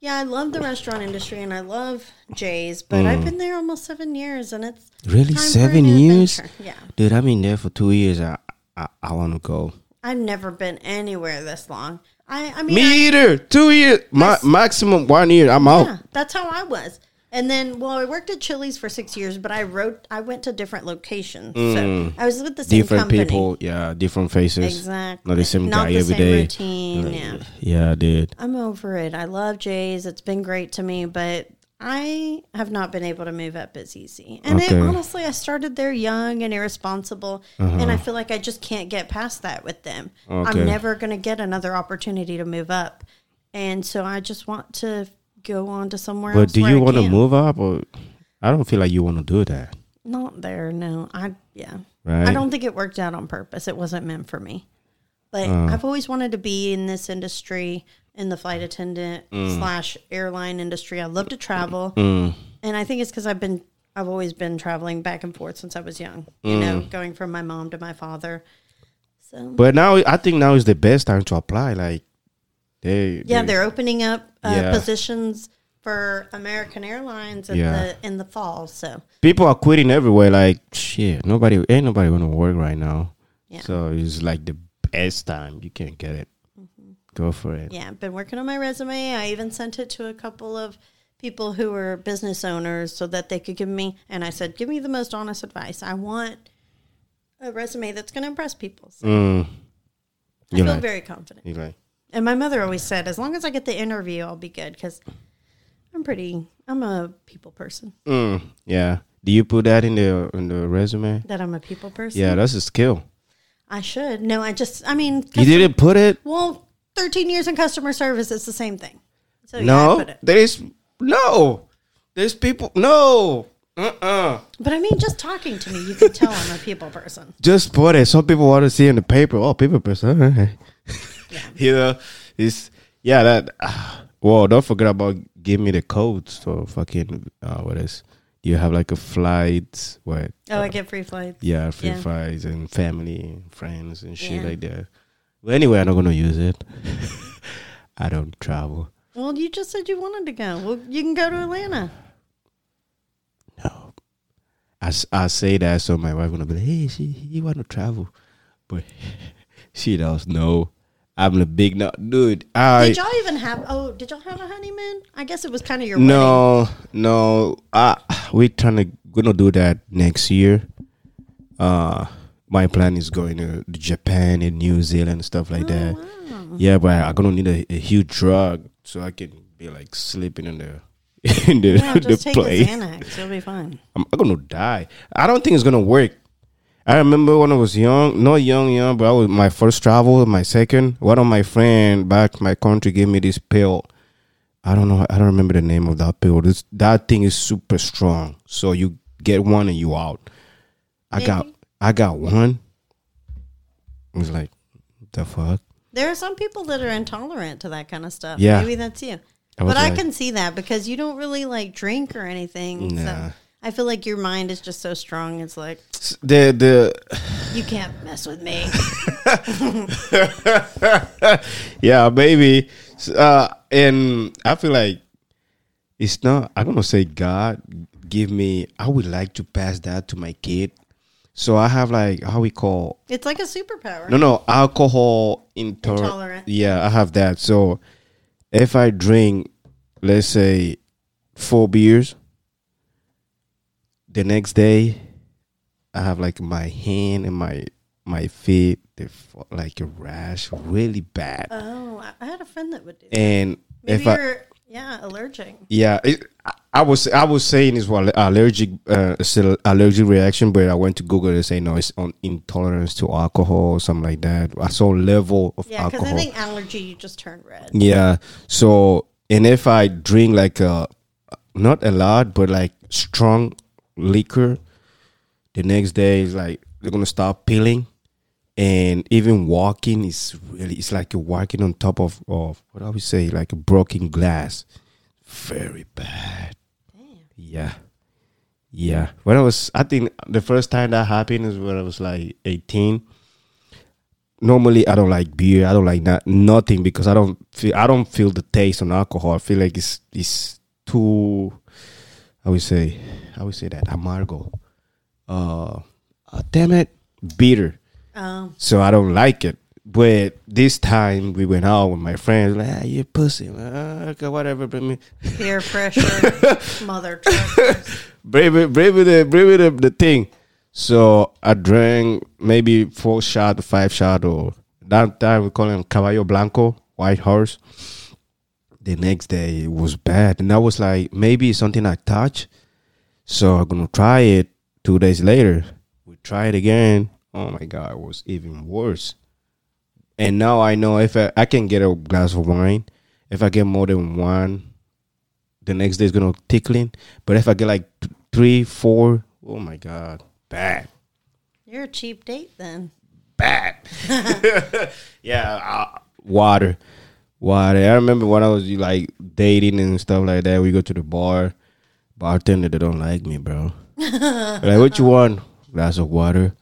Speaker 1: Yeah, I love the restaurant industry and I love Jay's, but I've been there almost seven years and it's
Speaker 2: Mm. really seven years,
Speaker 1: adventure. Yeah.
Speaker 2: dude. I've been there for two years. I I, I want to go.
Speaker 1: I've never been anywhere this long. I, I mean,
Speaker 2: Me
Speaker 1: I-
Speaker 2: either. Two years, ma- maximum one year. I'm out.
Speaker 1: yeah, that's how I was. And then, well, I worked at Chili's for six years, but I wrote, I went to different locations. So I was with the same
Speaker 2: Mm. Different
Speaker 1: company.
Speaker 2: people, yeah, different faces.
Speaker 1: Exactly.
Speaker 2: Not the same
Speaker 1: Not
Speaker 2: guy
Speaker 1: the
Speaker 2: every
Speaker 1: same
Speaker 2: day.
Speaker 1: routine. yeah.
Speaker 2: Yeah, dude.
Speaker 1: I'm over it. I love Jay's. It's been great to me, but I have not been able to move up as easy. And it, honestly, I started there young and irresponsible, and I feel like I just can't get past that with them.
Speaker 2: Uh-huh. Okay.
Speaker 1: I'm never going to get another opportunity to move up, and so I just want to go on to somewhere
Speaker 2: But
Speaker 1: else.
Speaker 2: do you want to move up or? I don't feel like you want to do that,
Speaker 1: Not there, no. I yeah.
Speaker 2: right?
Speaker 1: I don't think it worked out on purpose. It wasn't meant for me. But
Speaker 2: Uh.
Speaker 1: I've always wanted to be in this industry, in the flight attendant slash airline industry. I love to travel,
Speaker 2: Mm,
Speaker 1: and I think it's because I've been I've always been traveling back and forth since I was young. You know, going from my mom to my father. So
Speaker 2: but now I think now is the best time to apply. Like they,
Speaker 1: yeah,
Speaker 2: they-
Speaker 1: they're opening up uh,
Speaker 2: Yeah.
Speaker 1: positions for American Airlines in
Speaker 2: Yeah.
Speaker 1: the in the fall. So
Speaker 2: people are quitting everywhere. Like shit, nobody ain't nobody gonna work right now.
Speaker 1: Yeah.
Speaker 2: So it's like the best time you can't get it. Go for it.
Speaker 1: Mm-hmm. yeah, I've been working on my resume. I even sent it to a couple of people who were business owners so that they could give me and I said, "Give me the most honest advice. I want a resume that's going to impress people." So
Speaker 2: Mm.
Speaker 1: I
Speaker 2: You
Speaker 1: feel
Speaker 2: like,
Speaker 1: very confident.
Speaker 2: you.
Speaker 1: And my mother always said, "As long as I get the interview, I'll be good cuz I'm pretty I'm a people person.
Speaker 2: Mm, yeah. Do you put that in the in the resume?
Speaker 1: That I'm a people person.
Speaker 2: Yeah, that's a skill.
Speaker 1: I should. No, I just I mean,
Speaker 2: You didn't put it?
Speaker 1: Well, 13 years in customer service, it's the same thing. So
Speaker 2: no.
Speaker 1: put it.
Speaker 2: There is no. There's people. No. Uh. uh
Speaker 1: But I mean, just talking to me, you can tell I'm a people person.
Speaker 2: Just put it. Some people want to see in the paper. Oh, people person. *laughs* alright. you know, it's yeah. That. *sighs* Uh, well, don't forget about give me the codes for fucking uh, what is. You have like a flight. What?
Speaker 1: Oh, I get free flights.
Speaker 2: Yeah, free
Speaker 1: Yeah.
Speaker 2: flights and family and friends and shit
Speaker 1: Yeah.
Speaker 2: like that. But anyway, I'm not gonna use it. *laughs* I don't travel.
Speaker 1: Well, you just said you wanted to go. Well, you can go to Atlanta.
Speaker 2: No. i, I say that so my wife gonna be like, hey, she you want to travel, but *laughs* she does no. I'm the big no, dude. I
Speaker 1: Did y'all even have? Oh, did y'all have a honeymoon? I guess it was kind of your wedding.
Speaker 2: no no. I we trying to gonna do that next year. Uh, my plan is going to Japan and New Zealand and stuff like that.
Speaker 1: Wow.
Speaker 2: Yeah, but I'm gonna need a, a huge drug so I can be like sleeping in the *laughs* in the,
Speaker 1: Yeah,
Speaker 2: the
Speaker 1: a
Speaker 2: plane.
Speaker 1: Xanax. You'll be fine.
Speaker 2: I'm, I'm gonna die. I don't think it's gonna work. I remember when I was young, not young, young, but I was my first travel, my second. One of my friend back my country gave me this pill. I don't know. I don't remember the name of that pill. This that thing is super strong. So you get one and you out. I got I got one. It was like, the fuck.
Speaker 1: There are some people that are intolerant to that kind of stuff.
Speaker 2: Yeah.
Speaker 1: Maybe that's you.
Speaker 2: I
Speaker 1: But I can see that because you don't really like drink or anything.
Speaker 2: Nah.
Speaker 1: So I feel like your mind is just so strong. It's like
Speaker 2: the the *sighs*
Speaker 1: you can't mess with me. *laughs*
Speaker 2: yeah, baby. Uh, and I feel like it's not. I'm gonna say God give me. I would like to pass that to my kid. So I have like how we call
Speaker 1: It's like a superpower.
Speaker 2: no no alcohol intoler-
Speaker 1: Intolerant.
Speaker 2: Yeah, I have that. So if I drink, let's say four beers, the next day I have like my hand and my my feet they f- like a rash, really bad.
Speaker 1: Oh, I- I had a friend that would do. that.
Speaker 2: and
Speaker 1: Maybe
Speaker 2: if I
Speaker 1: you're yeah allergic.
Speaker 2: yeah, it, I- I was I was saying it's well allergic uh, it's allergic reaction, but I went to Google and say no, it's on intolerance to alcohol or something like that. I saw level of
Speaker 1: Yeah, because. I think allergy you just turn red.
Speaker 2: yeah, so and if I drink like a not a lot, but like strong liquor, the next day is like they're gonna start peeling. And even walking is really it's like you're walking on top of, of what I would say, like a broken glass. Very bad. Yeah. Yeah. When I was I think the first time that happened is when I was like eighteen. Normally I don't like beer. I don't like not, nothing because I don't feel I don't feel the taste on alcohol. I feel like it's it's too I would say I would say that amargo. Uh, uh damn it, bitter.
Speaker 1: Um,
Speaker 2: So I don't like it. But this time we went out with my friends, like, ah, you pussy, uh, okay, whatever, bring me,
Speaker 1: peer *laughs* pressure, mother *laughs*
Speaker 2: bring me, bring me the, bring me the, the thing. So I drank maybe four shot, five shot, or that time we call him caballo blanco, white horse. The next day it was bad, and I was like, maybe it's something I touch. So I'm gonna try it. Two days later, we try it again. Oh my god, it was even worse. And now I know if I, I can get a glass of wine, if I get more than one, the next day is gonna tickling. But if I get like th- three, four. Oh my god, bad,
Speaker 1: You're a cheap date then.
Speaker 2: bad. *laughs* *laughs* yeah, uh, water, water. I remember when I was like dating and stuff like that. We go to the bar, bartender they don't like me, bro. like, what you want? Glass of water.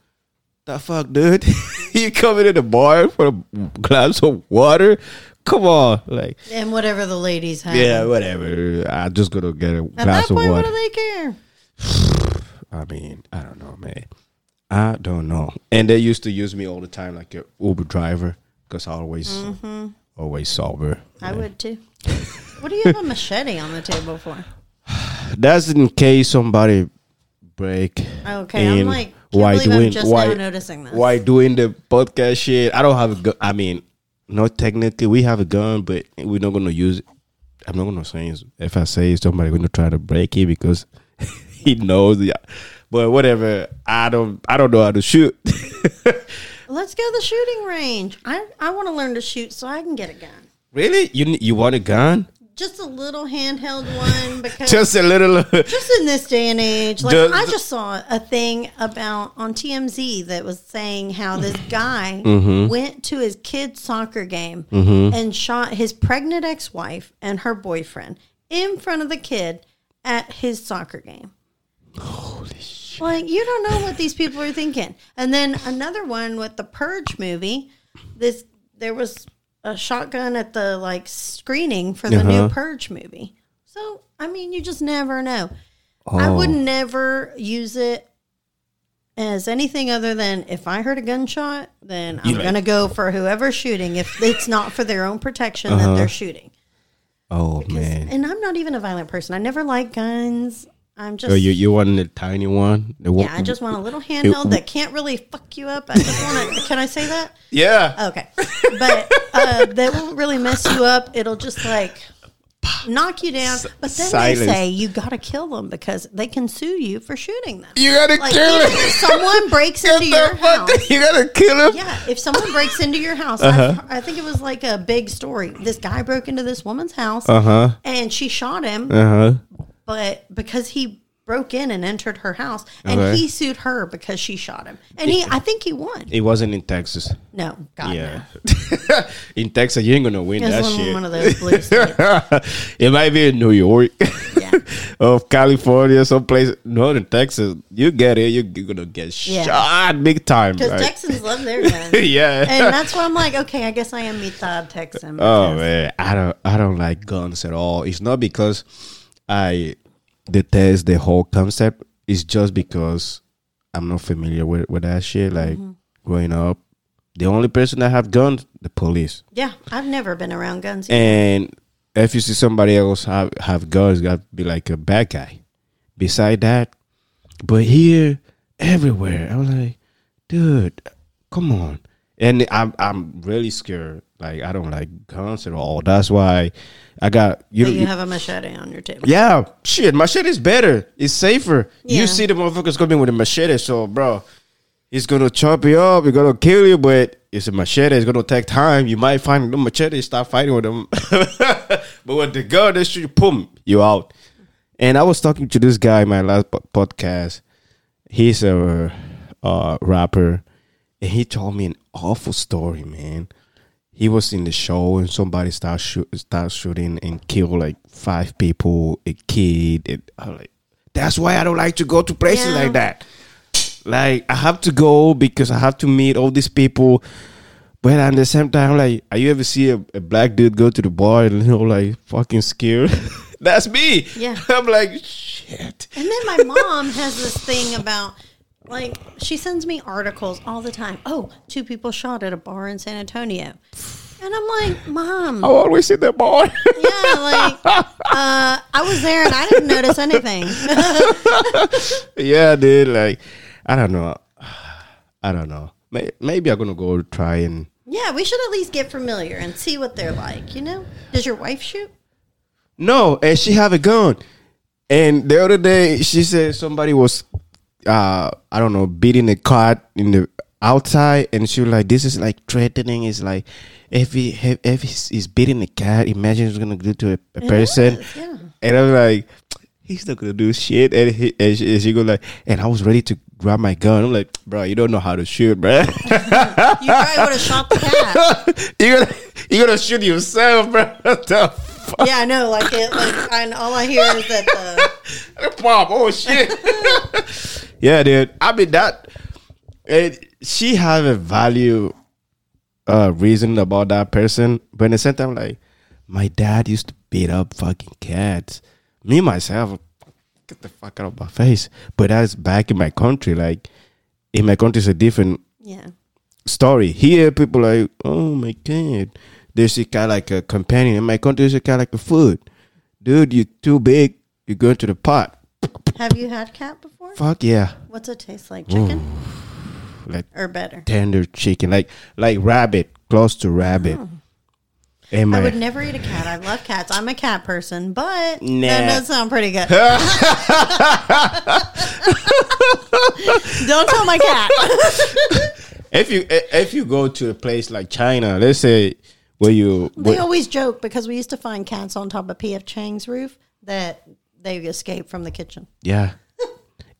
Speaker 2: The fuck, dude? *laughs* you coming to the bar for a glass of water? Come on, like.
Speaker 1: And whatever the ladies have.
Speaker 2: Yeah, whatever. I just gonna get a
Speaker 1: At that
Speaker 2: glass of
Speaker 1: point, what
Speaker 2: water.
Speaker 1: do they care? *sighs*
Speaker 2: I mean, I don't know, man. I don't know. And they used to use me all the time like a Uber driver because I always mm-hmm. always sober.
Speaker 1: I would too. *laughs* what do you have a machete on the table for?
Speaker 2: That's in case somebody break.
Speaker 1: Okay, I'm like,
Speaker 2: why doing why
Speaker 1: noticing this.
Speaker 2: why doing the podcast shit. I don't have a gun. I mean, not technically we have a gun, but we're not gonna use it. I'm not gonna say it. if I say it, somebody gonna try to break it because *laughs* he knows. Yeah. But whatever. I don't. I don't know how to shoot. *laughs*
Speaker 1: Let's go to the shooting range. I I want to learn to shoot so I can get a gun.
Speaker 2: really? You you want a gun?
Speaker 1: Just a little handheld one because
Speaker 2: Just a little. *laughs* *laughs*
Speaker 1: just in this day and age, like I just saw a thing about on TMZ that was saying how this guy
Speaker 2: Mm-hmm.
Speaker 1: went to his kid's soccer game and shot his pregnant ex-wife and her boyfriend in front of the kid at his soccer game.
Speaker 2: Holy shit.
Speaker 1: Like you don't know what these people are thinking. And then another one with the Purge movie. This there was a shotgun at the like screening for the new
Speaker 2: Uh-huh.
Speaker 1: Purge movie. So I mean, you just never know. I
Speaker 2: Oh.
Speaker 1: would never use it as anything other than if I heard a gunshot, then I'm
Speaker 2: like-
Speaker 1: gonna go for whoever's shooting. If it's not for their own protection,
Speaker 2: Uh-huh.
Speaker 1: then they're shooting.
Speaker 2: Oh
Speaker 1: 'Cause-
Speaker 2: man.
Speaker 1: And I'm not even a violent person. I never like guns. I'm just
Speaker 2: Oh, you you want the tiny one?
Speaker 1: Yeah, I just want a little handheld that can't really fuck you up. I just want to. *laughs* Can I say that?
Speaker 2: yeah.
Speaker 1: Okay, but uh, that won't really mess you up. It'll just like knock you down. But then
Speaker 2: silence.
Speaker 1: they say you got to kill them because they can sue you for shooting them.
Speaker 2: You gotta
Speaker 1: Like
Speaker 2: kill them.
Speaker 1: if someone breaks *laughs* into your house. *laughs*
Speaker 2: You gotta kill him.
Speaker 1: Yeah, if someone breaks into your house,
Speaker 2: Uh-huh.
Speaker 1: I, I think it was like a big story. This guy broke into this woman's house
Speaker 2: Uh huh.
Speaker 1: and she shot him,
Speaker 2: Uh huh.
Speaker 1: But because he broke in and entered her house, and
Speaker 2: Okay.
Speaker 1: he sued her because she shot him, and he, I think he won.
Speaker 2: It wasn't in Texas.
Speaker 1: No, God,
Speaker 2: Yeah.
Speaker 1: no. *laughs*
Speaker 2: in Texas, you ain't gonna win that
Speaker 1: one,
Speaker 2: shit.
Speaker 1: one of those blue *laughs* states.
Speaker 2: it might be in New York,
Speaker 1: Yeah. *laughs*
Speaker 2: of California, someplace. No, in Texas, you get it, you're gonna get
Speaker 1: Yeah.
Speaker 2: shot big time.
Speaker 1: Because
Speaker 2: right?
Speaker 1: Texans love their guns.
Speaker 2: yeah.
Speaker 1: And that's why I'm like, okay, I guess I am mitad Texan.
Speaker 2: Oh
Speaker 1: because-
Speaker 2: man, I don't I don't like guns at all. It's not because I detest the whole concept. It's just because I'm not familiar with, with that shit. Like
Speaker 1: Mm-hmm.
Speaker 2: growing up, the only person that have guns, the police.
Speaker 1: Yeah, I've never been around guns. either.
Speaker 2: And if you see somebody else have have guns, got to be like a bad guy. Beside that, but here, everywhere, I'm like, dude, come on. And I'm I'm really scared. Like I don't like guns at all. That's why I got you.
Speaker 1: You have a machete on your table.
Speaker 2: yeah, shit. Machete is better. It's safer.
Speaker 1: Yeah.
Speaker 2: You see the motherfuckers coming with a machete, so bro, it's gonna chop you up. It's gonna kill you, but it's a machete. It's gonna take time. You might find the machete. Start fighting with them. *laughs* but with the gun, they shoot you. Boom, you out. And I was talking to this guy in my last podcast. He's a uh, rapper, and he told me an awful story, man. He was in the show, and somebody start shoot, start shooting and kill like five people, a kid. And I'm like, that's why I don't like to go to places
Speaker 1: Yeah.
Speaker 2: like that. Like I have to go because I have to meet all these people. But at the same time, like, are you ever see a, a black dude go to the bar and you know, like, fucking scared? *laughs* That's me.
Speaker 1: Yeah. *laughs*
Speaker 2: I'm like, shit.
Speaker 1: And then my mom has this thing about like she sends me articles all the time. Oh, two people shot at a bar in San Antonio. And I'm like, Mom,
Speaker 2: I always see that bar.
Speaker 1: yeah, like uh, I was there and I didn't notice anything. *laughs*
Speaker 2: yeah, dude. Like, I don't know. *sighs* I don't know. Maybe I'm gonna go try and.
Speaker 1: yeah, we should at least get familiar and see what they're like, you know? Does your wife shoot?
Speaker 2: No, and she have a gun. And the other day, she said somebody was, uh, I don't know, beating a cat in the outside, and she was like, "This is like threatening." It's like if he if, if he's, beating a cat, imagine he's gonna do to a, a person.
Speaker 1: is, yeah.
Speaker 2: And I'm like, he's not gonna do shit. And, he, and, she, and she go like, and I was ready to grab my gun. I'm like, bro, you don't know how to shoot, bro. *laughs*
Speaker 1: You probably would have shot the cat. *laughs*
Speaker 2: you gonna you gonna shoot yourself, bro. *laughs* What the fuck?
Speaker 1: Yeah, I know. Like it. Like and all I hear is that the
Speaker 2: Pop, oh shit. *laughs* yeah, dude. I mean that it, she have a value uh reason about that person, but in the same time, like my dad used to beat up fucking cats. Me myself, get the fuck out of my face. But that's back in my country. Like in my country, it's a different
Speaker 1: yeah.
Speaker 2: story. Here, people like, oh my god, there's a guy like a companion. In my country, there's a guy like a food. Dude, you're too big. You go into the pot.
Speaker 1: Have you had cat before?
Speaker 2: Fuck yeah,
Speaker 1: What's it taste like? Chicken *sighs*
Speaker 2: like
Speaker 1: or better?
Speaker 2: tender chicken, like like rabbit, close to rabbit.
Speaker 1: Oh. I
Speaker 2: my
Speaker 1: would never eat a cat. I love cats. I'm a cat person, but
Speaker 2: Nah.
Speaker 1: that does sound pretty good. *laughs* Don't tell my cat.
Speaker 2: if you if you go to a place like China, let's say where you
Speaker 1: they
Speaker 2: where-
Speaker 1: always joke because we used to find cats on top of P.F. Chang's roof that they escaped from the kitchen.
Speaker 2: Yeah.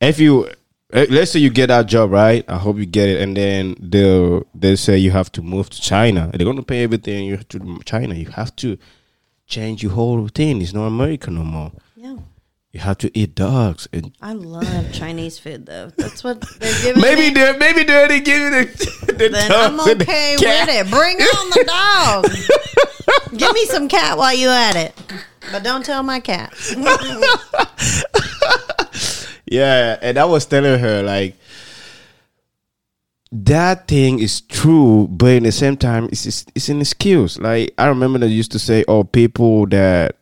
Speaker 2: if you eh, let's say you get that job, right? I hope you get it, and then they'll they say you have to move to China. They're gonna pay everything. You have to China. You have to change your whole routine. It's not America no more. You have to eat dogs. And
Speaker 1: I love Chinese food though. That's what they're *laughs* giving
Speaker 2: maybe
Speaker 1: me.
Speaker 2: maybe they already give you the, the
Speaker 1: Then
Speaker 2: dogs
Speaker 1: I'm okay
Speaker 2: cat.
Speaker 1: with it. Bring *laughs* on the dog. Give me some cat while you at it. But don't tell my cat. *laughs*
Speaker 2: Yeah, and I was telling her like that thing is true, but in the same time, it's it's, it's an excuse. Like I remember they used to say, "Oh, people that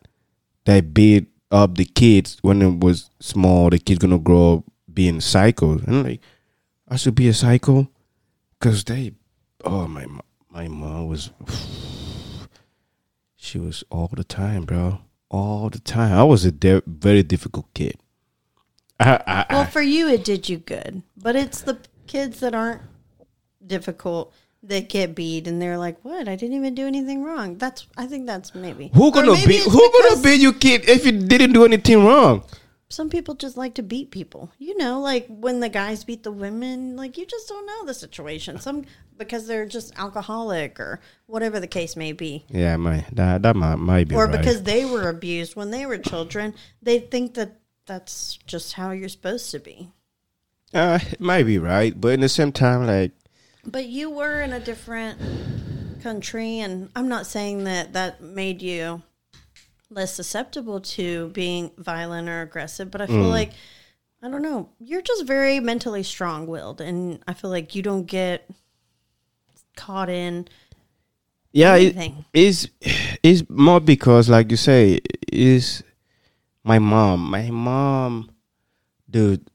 Speaker 2: that beat up the kids when it was small, the kid's gonna grow up being psycho." And like, I should be a psycho because they. Oh my my mom was. *sighs* She was all the time, bro. All the time. I was a de- very difficult kid. I, I,
Speaker 1: Well,
Speaker 2: I,
Speaker 1: for you, it did you good. But it's the kids that aren't difficult that get beat, and they're like, "What? I didn't even do anything wrong." That's. I think that's maybe.
Speaker 2: who gonna
Speaker 1: maybe
Speaker 2: be
Speaker 1: it's
Speaker 2: who gonna
Speaker 1: because
Speaker 2: be you kid if you didn't do anything wrong?
Speaker 1: Some people just like to beat people. You know, like when the guys beat the women, like you just don't know the situation. Some because they're just alcoholic or whatever the case may be.
Speaker 2: Yeah, my that that might, might be
Speaker 1: or
Speaker 2: right.
Speaker 1: because they were abused when they were children, they think that that's just how you're supposed to be.
Speaker 2: uh, it might be right, but in the same time, like
Speaker 1: But you were in a different country, and I'm not saying that that made you less susceptible to being violent or aggressive, but I feel mm. like, I don't know, you're just very mentally strong willed, and I feel like you don't get caught in
Speaker 2: yeah, it, it's it's more because like you say is my mom. My mom, dude.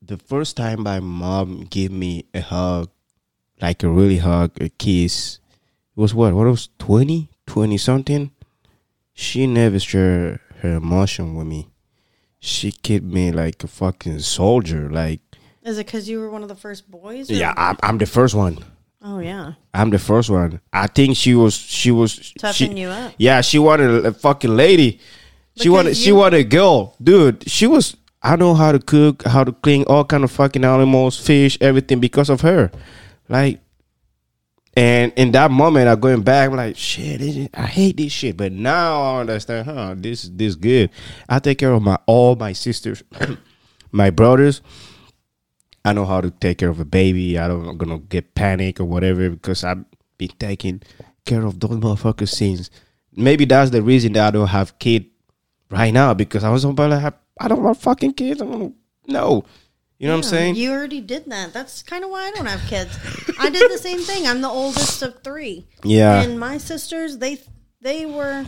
Speaker 2: The first time my mom gave me a hug, like a really hug, a kiss, it was what? What was 20? 20 something? She never shared her emotion with me. She kept me like a fucking soldier. Like,
Speaker 1: Is it because you were one of the first boys? or-
Speaker 2: yeah, I'm, I'm the first one.
Speaker 1: Oh, yeah.
Speaker 2: I'm the first one. I think she was she was
Speaker 1: Toughen
Speaker 2: she,
Speaker 1: you up.
Speaker 2: Yeah, she wanted a fucking lady. She
Speaker 1: Because
Speaker 2: wanted she wanted a girl, dude. She was. I know how to cook, how to clean all kind of fucking animals, fish, everything because of her. Like, and in that moment, I'm going back. I'm like, shit, is- I hate this shit. But now I understand. Huh, this this good. I take care of my all my sisters, *clears throat* my brothers. I know how to take care of a baby. I don't I'm gonna get panic or whatever because I've been taking care of those motherfuckers since. Maybe that's the reason that I don't have kid right now because I was about to have. I don't want fucking kids. I don't no. You know what I'm saying?
Speaker 1: You already did that. That's kind of why I don't have kids. I did the same thing. I'm the oldest of three.
Speaker 2: yeah.
Speaker 1: And my sisters, they they were,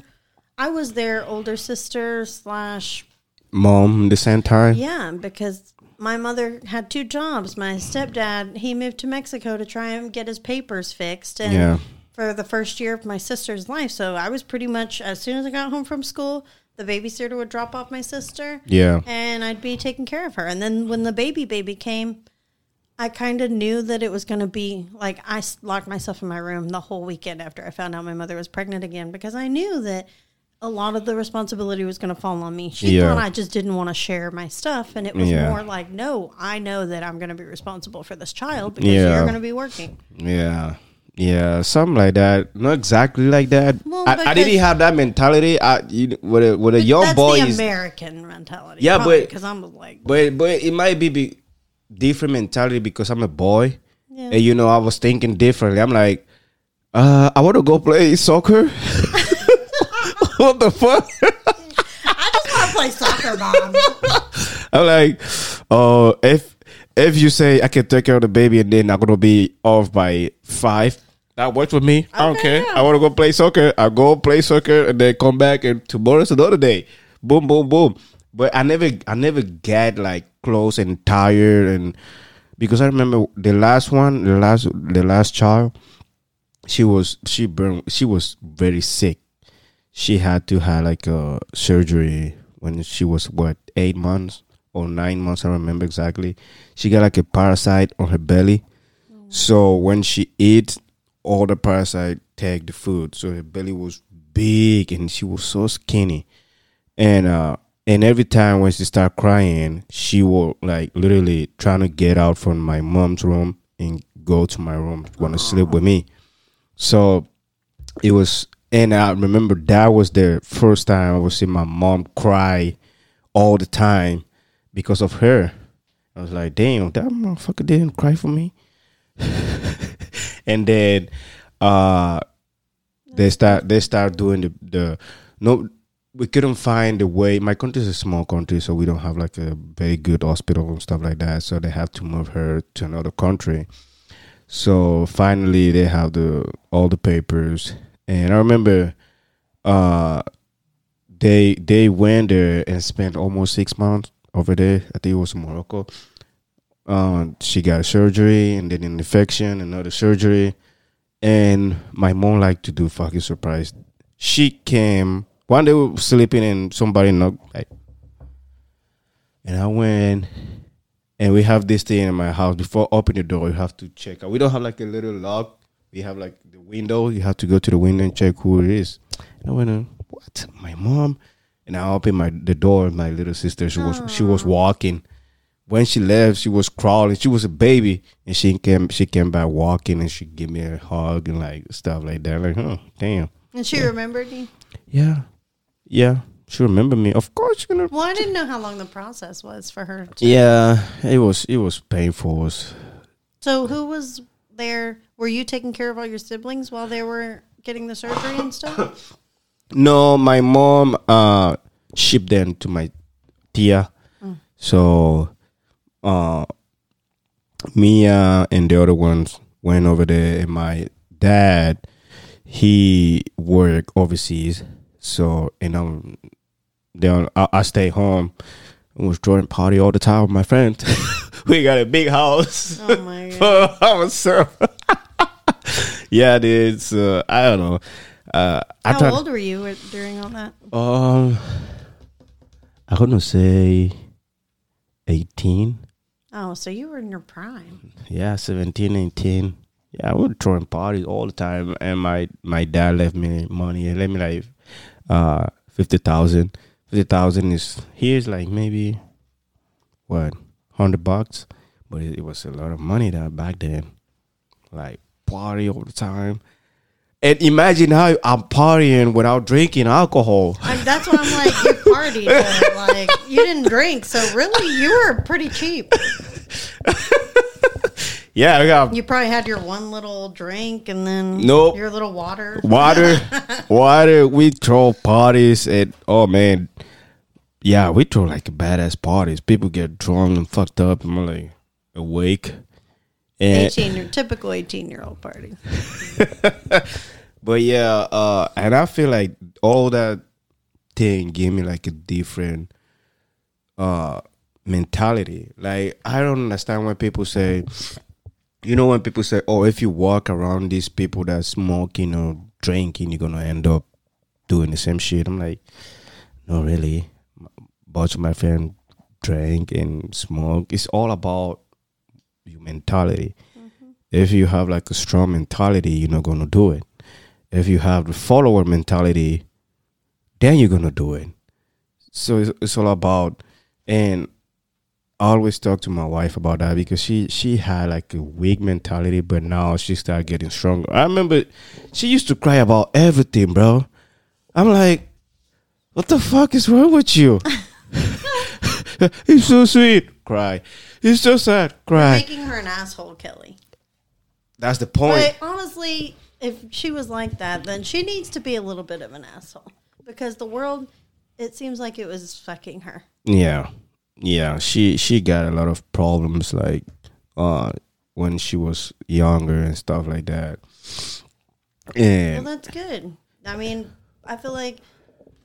Speaker 1: I was their older sister slash
Speaker 2: Mom, the same time.
Speaker 1: yeah, because my mother had two jobs. My stepdad he moved to Mexico to try and get his papers fixed, and
Speaker 2: Yeah.
Speaker 1: for the first year of my sister's life, so I was pretty much as soon as I got home from school, the babysitter would drop off my sister,
Speaker 2: Yeah.
Speaker 1: and I'd be taking care of her. And then when the baby baby came, I kind of knew that it was going to be like I locked myself in my room the whole weekend after I found out my mother was pregnant again because I knew that a lot of the responsibility was going to fall on me. She
Speaker 2: Yeah.
Speaker 1: thought I just didn't want to share my stuff, and it was
Speaker 2: Yeah.
Speaker 1: more like, no, I know that I'm going to be responsible for this child because
Speaker 2: Yeah.
Speaker 1: you're going to be working.
Speaker 2: Yeah. Yeah, something like that. Not exactly like that.
Speaker 1: Well,
Speaker 2: I, I didn't have that mentality. I, you, with a with a young boy,
Speaker 1: the American mentality.
Speaker 2: Yeah, but-
Speaker 1: because I'm like,
Speaker 2: but but it might be, be different mentality because I'm a boy,
Speaker 1: Yeah.
Speaker 2: and you know I was thinking differently. I'm like, uh, I want to go play soccer. *laughs* what the fuck?
Speaker 1: I just want to play soccer, mom. *laughs*
Speaker 2: I'm like, oh, if if you say I can take care of the baby and then I'm gonna be off by five, that works with me. I don't care.
Speaker 1: yeah.
Speaker 2: I want to go play soccer. I go play soccer and then come back and tomorrow's another day. Boom, boom, boom. But I never, I never get like close and tired and because I remember the last one, the last, the last child, she was she burned, she was very sick. She had to have like a surgery when she was what eight months or nine months. I remember exactly. She got like a parasite on her belly. So when she eats, all the parasite take the food. So her belly was big and she was so skinny. And uh and every time when she start crying, she will like literally trying to get out from my mom's room and go to my room, want to sleep with me. So it was and I remember that was the first time I was seeing my mom cry all the time because of her. I was like, damn, that motherfucker didn't cry for me. *laughs* and then uh they start they start doing the the no we couldn't find the way my country is a small country so we don't have like a very good hospital and stuff like that so they have to move her to another country so finally they have the all the papers and i remember uh they they went there and spent almost six months over there. I think it was morocco. Um she got surgery and then an infection another surgery. And my mom liked to do fucking surprise. She came one day we were sleeping and somebody knocked like and i went and we have this thing in my house. Before opening the door you have to check we don't have like a little lock. We have like the window. You have to go to the window and check who it is. And i went uh, what? My mom and i opened my the door my little sister. She was she was walking. When she left she was crawling. She was a baby. And she came she came back walking and she gave me a hug and like stuff like that. Like oh damn.
Speaker 1: And she remembered you.
Speaker 2: yeah. Yeah. She remembered me. Of course she gonna
Speaker 1: Well, I didn't know how long the process was for her. To,
Speaker 2: yeah it was it was painful. It was
Speaker 1: So who was there? Were you taking care of all your siblings while they were getting the surgery and stuff? *coughs*
Speaker 2: No, my mom uh shipped them to my tia. So uh Mia and the other ones went over there and my dad he worked overseas. So and um then I, I stay home and was throwing party all the time with my friends. *laughs* we got a big house.
Speaker 1: Oh my *laughs* god!
Speaker 2: for ourselves. *laughs* yeah, dude. So I don't know. Uh,
Speaker 1: How old were you during all that?
Speaker 2: Um, I'm gonna say eighteen.
Speaker 1: Oh, so you were in your prime.
Speaker 2: Yeah, 17, 18. Yeah, I was throwing parties all the time, and my my dad left me money. He left me like uh fifty thousand. Fifty thousand is here's like maybe what hundred bucks, but it, it was a lot of money that back then. Like party all the time, and imagine how I'm partying without drinking alcohol.
Speaker 1: I, that's why I'm like, you partied, like you didn't drink, so really you were pretty cheap. *laughs*
Speaker 2: Yeah, I got
Speaker 1: You probably had your one little drink and then
Speaker 2: Nope.
Speaker 1: your little water.
Speaker 2: water, *laughs* water. We throw parties and oh man, yeah, we throw like badass parties. People get drunk and fucked up, and we're like awake. And
Speaker 1: Eighteen, your typical eighteen-year-old party. *laughs*
Speaker 2: but yeah, uh, and I feel like all that thing gave me like a different uh mentality. Like I don't understand when people say, you know, when people say, "Oh, if you walk around these people that smoking or drinking, you're gonna end up doing the same shit." I'm like, no, really. Bunch of my friends drink and smoke. It's all about your mentality. If you have like a strong mentality, you're not gonna do it. If you have the follower mentality, then you're gonna do it. So it's, it's all about, and I always talk to my wife about that because she she had like a weak mentality, but now she started getting stronger. I remember she used to cry about everything, bro. I'm like, what the fuck is wrong with you? *laughs* He's so sweet, cry. He's so sad, cry.
Speaker 1: Making her an asshole, Kelly.
Speaker 2: That's the point.
Speaker 1: But honestly, if she was like that, then she needs to be a little bit of an asshole because the world, it seems like it was fucking her.
Speaker 2: Yeah, yeah. She she got a lot of problems like uh when she was younger and stuff like that.
Speaker 1: Well,
Speaker 2: And
Speaker 1: that's good. I mean, I feel like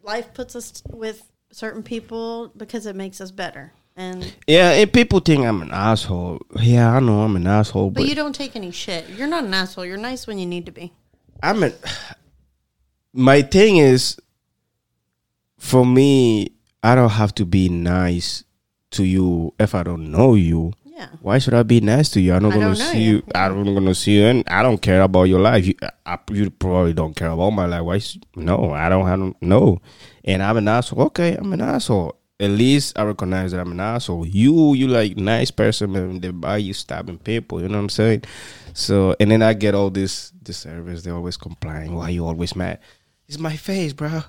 Speaker 1: life puts us with certain people because it makes us better. And
Speaker 2: yeah, and people think I'm an asshole. Yeah, I know I'm an asshole,
Speaker 1: but
Speaker 2: but
Speaker 1: you don't take any shit. You're not an asshole. You're nice when you need to be.
Speaker 2: I'm a. My thing is, for me, I don't have to be nice to you if I don't know you.
Speaker 1: Yeah.
Speaker 2: Why should I be nice to you? I'm not
Speaker 1: I
Speaker 2: gonna
Speaker 1: don't know
Speaker 2: see
Speaker 1: you.
Speaker 2: you. I'm not gonna see you, and I don't care about your life. You, I, you probably don't care about my life. Why? sh- No, I don't have no. And I'm an asshole. Okay, I'm an asshole. At least I recognize that I'm an asshole. You, you like nice person, man. They buy you stabbing people. You know what I'm saying? So, and then I get all this this service. They always complain. Why you always mad? It's my face, bro.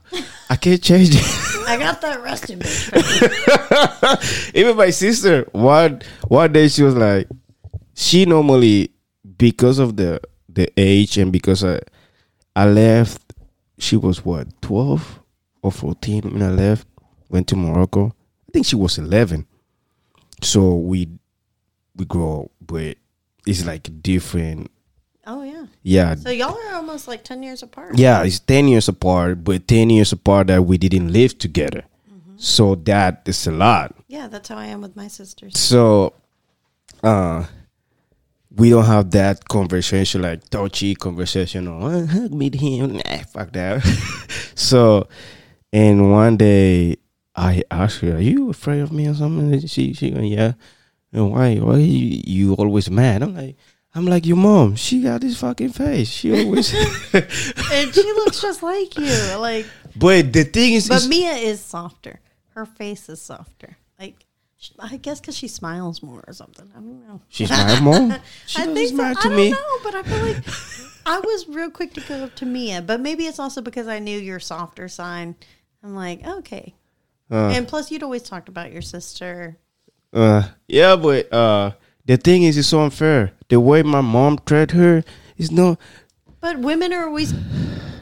Speaker 2: I can't change it.
Speaker 1: I got that resting *laughs* bitch.
Speaker 2: Even my sister, one one day she was like, she normally because of the the age and because I I left, she was what twelve or fourteen when I left, went to Morocco. I think she was eleven. So we we grow up, but it's like different.
Speaker 1: Oh yeah.
Speaker 2: Yeah,
Speaker 1: So y'all are almost like ten years apart.
Speaker 2: yeah, it's 10 years apart, but 10 years apart that we didn't live together. So that is a lot.
Speaker 1: Yeah, that's how I am with my sisters.
Speaker 2: So uh we don't have that conversation like touchy conversation or "Uh, hug me him. Nah, fuck that. *laughs* so and one day I asked her, Are you afraid of me or something? And She she went, Yeah. And why why you, you always mad? I'm like I'm like your mom. She got this fucking face. She always *laughs* *laughs*
Speaker 1: and she looks just like you. Like,
Speaker 2: But the thing is,
Speaker 1: but Mia is softer. Her face is softer. Like, I guess because she smiles more or something. I don't know.
Speaker 2: She smiles more. *laughs* She
Speaker 1: I think so.
Speaker 2: smile
Speaker 1: I
Speaker 2: to
Speaker 1: don't
Speaker 2: me.
Speaker 1: know, but I feel like I was real quick to go up to Mia. But maybe it's also because I knew your softer sign. I'm like, okay.
Speaker 2: Uh.
Speaker 1: and plus, you'd always talked about your sister.
Speaker 2: Uh, yeah, but uh, the thing is, it's so unfair. The way my mom treated her is no.
Speaker 1: But women are always.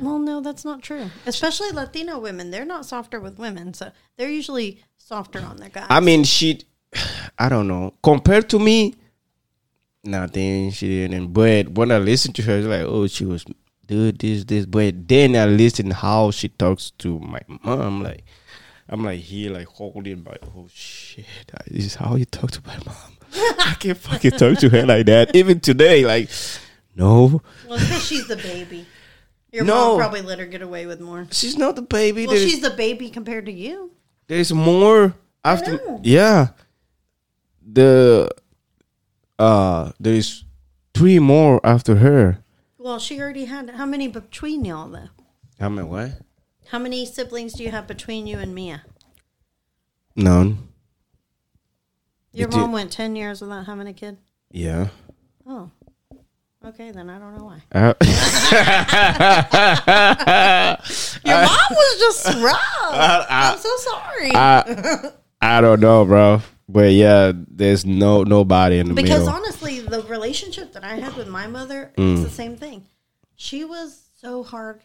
Speaker 1: Well, no, that's not true. Especially Latino women. They're not softer with women. So they're usually softer on their guys.
Speaker 2: I mean, she. *sighs* I don't know. Compared to me, nothing. She didn't. But when I listen to her, it's like, oh, she was do this, this. But then I listen how she talks to my mom. Like, I'm like here, like holding my. Oh shit! This is how you talk to my mom. *laughs* I can't fucking talk to her like that. Even today, like, no,
Speaker 1: Well, because she's the baby. Your
Speaker 2: No.
Speaker 1: mom probably let her get away with more.
Speaker 2: she's not the baby.
Speaker 1: Well,
Speaker 2: There's-
Speaker 1: she's the baby compared to you.
Speaker 2: there's more after yeah the uh there's three more after her
Speaker 1: Well, she already had. How many between y'all, though?
Speaker 2: how many what
Speaker 1: How many siblings do you have between you and Mia?
Speaker 2: none
Speaker 1: Your mom went 10 years without having a kid?
Speaker 2: yeah
Speaker 1: Oh. Okay, then I don't know why.
Speaker 2: Uh, *laughs*
Speaker 1: Your mom was just rough. I'm so sorry.
Speaker 2: I, I don't know bro but yeah there's no nobody in the middle.
Speaker 1: because
Speaker 2: middle
Speaker 1: honestly, the relationship that I had with my mother
Speaker 2: Mm.
Speaker 1: is the same thing. She was so hard.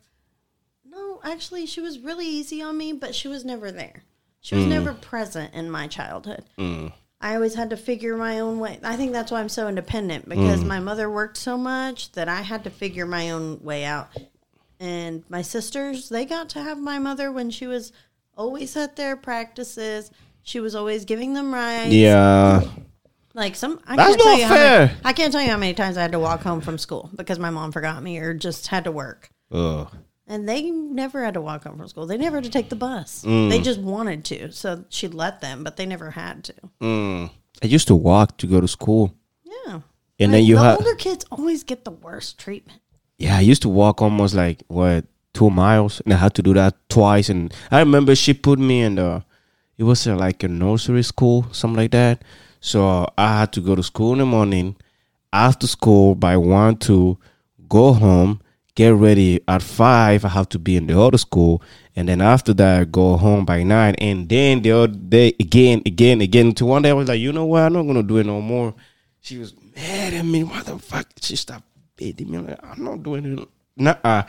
Speaker 1: No, actually, she was really easy on me, but she was never there. She
Speaker 2: Mm.
Speaker 1: was never present in my childhood. I always had to figure my own way. I think that's why I'm so independent because
Speaker 2: Mm.
Speaker 1: my mother worked so much that I had to figure my own way out. And my sisters, they got to have my mother when she was always at their practices. She was always giving them rides.
Speaker 2: yeah
Speaker 1: Like some, I
Speaker 2: That's
Speaker 1: can't tell
Speaker 2: not
Speaker 1: you how many,
Speaker 2: fair.
Speaker 1: I can't tell you how many times I had to walk home from school because my mom forgot me or just had to work.
Speaker 2: Ugh.
Speaker 1: And they never had to walk home from school. They never had to take the bus.
Speaker 2: Mm.
Speaker 1: They just wanted to, so she let them, but they never had to.
Speaker 2: Mm. i used to walk to go to school
Speaker 1: Yeah.
Speaker 2: and then you
Speaker 1: the
Speaker 2: have
Speaker 1: older kids always get the worst treatment.
Speaker 2: yeah i used to walk almost like what two miles, and I had to do that twice. And I remember she put me in the, it was uh, like a nursery school, something like that. So I had to go to school in the morning, after school by one to go home, get ready at five. I have to be in the other school, and then after that, I go home by nine, and then the other day again, again, again. To one day, I was like, you know what? I'm not gonna do it no more. She was mad at me. What the fuck? She stopped beating me. I'm like, I'm not doing it. Nuh-uh.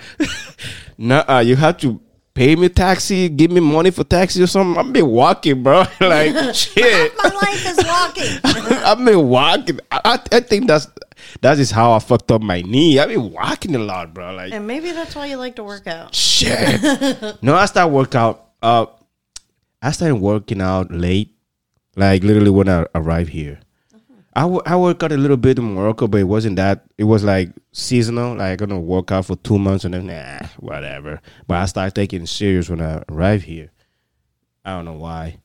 Speaker 2: *laughs* Nuh-uh. You have to pay me taxi, give me money for taxi or something. I've been walking, bro. *laughs* like *laughs* shit.
Speaker 1: My life is walking.
Speaker 2: I've been walking. I, I think that's that is how I fucked up my knee. I've been walking a lot, bro. Like
Speaker 1: and maybe that's why you like to work out.
Speaker 2: shit. *laughs* no, I started workout. Uh, I started working out late, like literally when I arrived here. I, wo- I work out a little bit in Morocco, but it wasn't that. It was like seasonal. Like I'm gonna work out for two months and then nah, whatever. But I started taking it serious when I arrived here. I don't know why,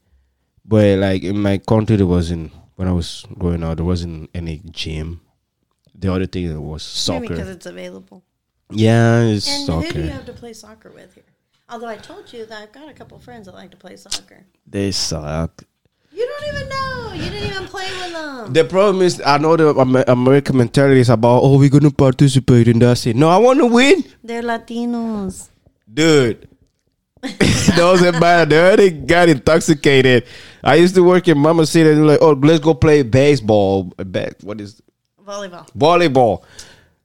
Speaker 2: but like in my country, there wasn't when I was growing up. There wasn't any gym. The other thing was
Speaker 1: Maybe because it's available.
Speaker 2: Yeah, it's
Speaker 1: And who do you have to play soccer with here? Although I told you that I've got a couple friends that like to play soccer.
Speaker 2: They suck.
Speaker 1: You don't even know. You didn't even play with them.
Speaker 2: The problem is, I know the Amer- American mentality is about, oh, we're gonna participate in that. It. No, I want to win,
Speaker 1: They're Latinos.
Speaker 2: dude. *laughs* Doesn't matter. They already got intoxicated. I used to work in Mama City, and like, oh, let's go play baseball. Ba- What is
Speaker 1: Volleyball.
Speaker 2: volleyball?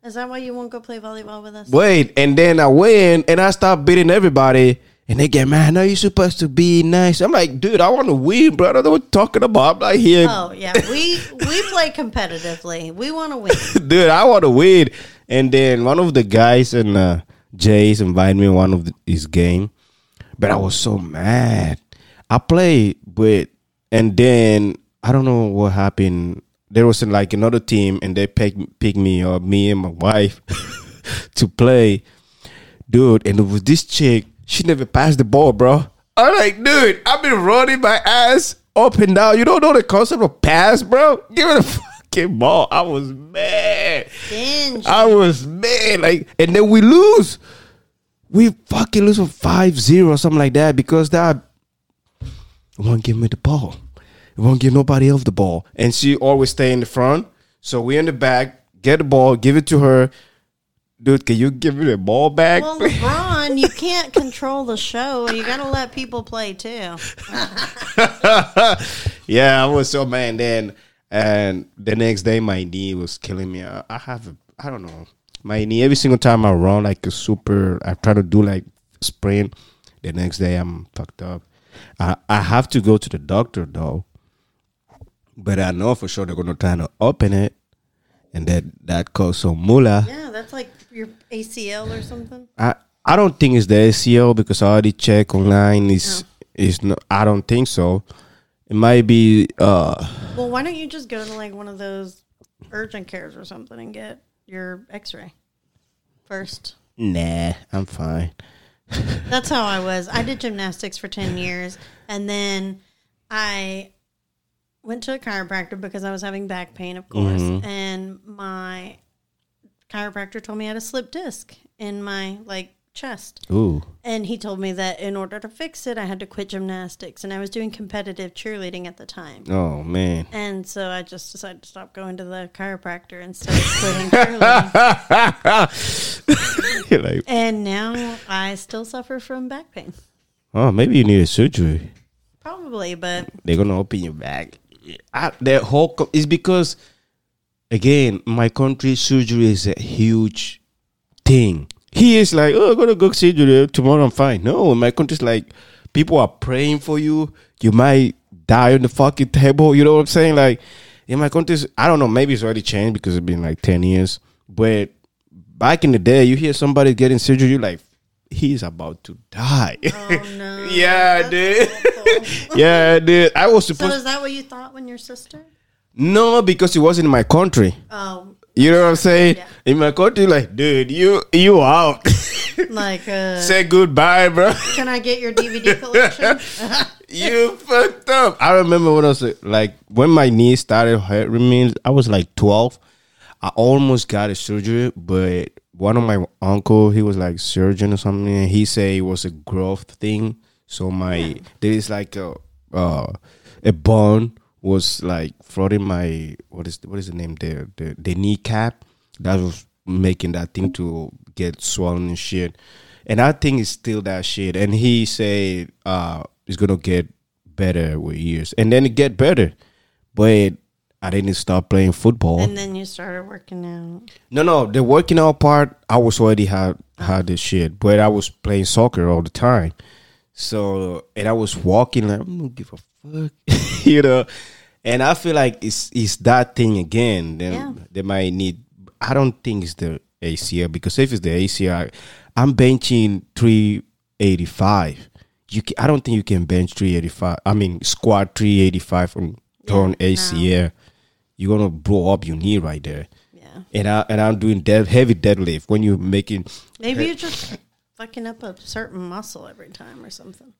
Speaker 1: Is that why you won't go play volleyball with us?
Speaker 2: Wait, and then I win, and I start beating everybody. And they get mad. No, you're supposed to be nice. I'm like, dude, I want to win, bro. I don't know what you're talking about. I'm not here
Speaker 1: Oh yeah, we we play competitively. We want to win. *laughs*
Speaker 2: dude, I want to win. And then one of the guys in uh, Jay's invited me one of the, his game, but I was so mad. I played, but and then I don't know what happened. There was like another team, and they picked picked me up, me and my wife, *laughs* to play, dude. And it was this chick. She never passed the ball, bro. I'm like, dude, I've been running my ass up and down. You don't know the concept of pass, bro? Give me the fucking ball. I was mad.
Speaker 1: Binge.
Speaker 2: I was mad. Like, and then we lose. We fucking lose for 5-0 or something like that because that won't give me the ball. Won't give nobody else the ball. And she always stay in the front. So we in the back, get the ball, give it to her. Dude, can you give me the ball back?
Speaker 1: Well, LeBron, you can't control the show. You got to let people play too. *laughs*
Speaker 2: yeah, I was so mad. Then and the next day, my knee was killing me. I, I have, a, I don't know, my knee. Every single time I run like a super, I try to do like sprint. The next day, I'm fucked up. I I have to go to the doctor though, but I know for sure they're gonna try to open it, and that that costs some moolah.
Speaker 1: Yeah, that's like your ACL or something.
Speaker 2: I I don't think it's the ACL because I already checked online. Is is no, I don't think so. It might be uh
Speaker 1: Well, why don't you just go to like one of those urgent cares or something and get your X-ray first?
Speaker 2: nah, I'm fine. *laughs*
Speaker 1: That's how I was. I did gymnastics for 10 years and then I went to a chiropractor because I was having back pain, of course. Mm-hmm. And my chiropractor told me I had a slip disc in my like chest.
Speaker 2: Ooh.
Speaker 1: And he told me that in order to fix it, I had to quit gymnastics. And I was doing competitive cheerleading at the time.
Speaker 2: Oh man.
Speaker 1: And so I just decided to stop going to the chiropractor instead of quitting cheerleading. *laughs*
Speaker 2: Like,
Speaker 1: And now I still suffer from back pain.
Speaker 2: oh, maybe you need a surgery.
Speaker 1: Probably, but
Speaker 2: They're gonna open your back. I, the whole co- is because, again, my country surgery is a huge thing. He is like, oh, I'm gonna go surgery tomorrow. I'm fine. No, in my country's like, people are praying for you. You might die on the fucking table. You know what I'm saying? Like, in my country, I don't know. Maybe it's already changed because it's been like ten years. But back in the day, you hear somebody getting surgery, you're like, he's about to die.
Speaker 1: oh no. *laughs*
Speaker 2: yeah,
Speaker 1: That's
Speaker 2: dude. *laughs* yeah, dude. I was supposed.
Speaker 1: So is that what you thought when your sister?
Speaker 2: no because it wasn't in my country.
Speaker 1: Oh,
Speaker 2: You know what I'm saying?
Speaker 1: Yeah.
Speaker 2: In my country, like, dude, you you out. *laughs*
Speaker 1: like uh,
Speaker 2: Say goodbye, bro.
Speaker 1: can I get your *laughs* DVD collection?
Speaker 2: you fucked up. I remember when I was like when my knee started hurting me. I was like 12. I almost got a surgery, but one of my uncle, he was like surgeon or something, and he say it was a growth thing. So my there is like a uh, a bone was like floating my what is what is the name there the the kneecap that was making that thing to get swollen and shit, and I think it's still that shit. And he say uh it's gonna get better with years, and then it get better, but I didn't stop playing football.
Speaker 1: And then you started working out.
Speaker 2: No, no, the working out part, I was already had had this shit, but I was playing soccer all the time. So and I was walking like I don't give a fuck, *laughs* you know. And I feel like it's it's that thing again. Then
Speaker 1: Yeah.
Speaker 2: they might need. I don't think it's the ACL because if it's the ACL, I'm benching three eighty five. You can, I don't think you can bench three eighty five. I mean squat three eighty five from torn
Speaker 1: Yeah, no.
Speaker 2: ACL. You're gonna blow up your knee right there
Speaker 1: Yeah.
Speaker 2: and I and I'm doing dead, heavy deadlift when you're making.
Speaker 1: Maybe you're just fucking up a certain muscle every time or something.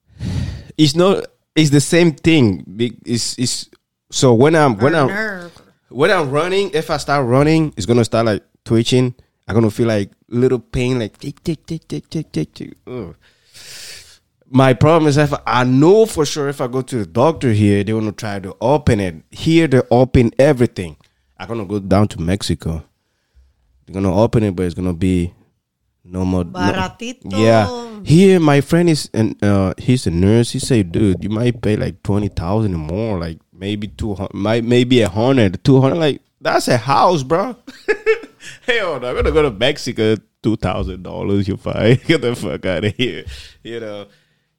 Speaker 2: It's not. It's the same thing. It's it's. So when I'm when
Speaker 1: or
Speaker 2: I'm
Speaker 1: nerve.
Speaker 2: when I'm running, if I start running, it's gonna start like twitching. I'm gonna feel like little pain, like tick tick tick tick tick tick tick. Ugh. My problem is if I know for sure if I go to the doctor here, they're gonna try to open it. Here they open everything. I'm gonna go down to Mexico. They're gonna open it, but it's gonna be no more. no- yeah. Here, my friend is and uh, he's a nurse. He said, "Dude, you might pay like twenty thousand or more, like maybe two hundred, might maybe a hundred, two hundred. Like that's a house, bro. *laughs* Hell no, I'm gonna go to Mexico. Two thousand dollars, you fine. *laughs* Get the fuck out of here. You know,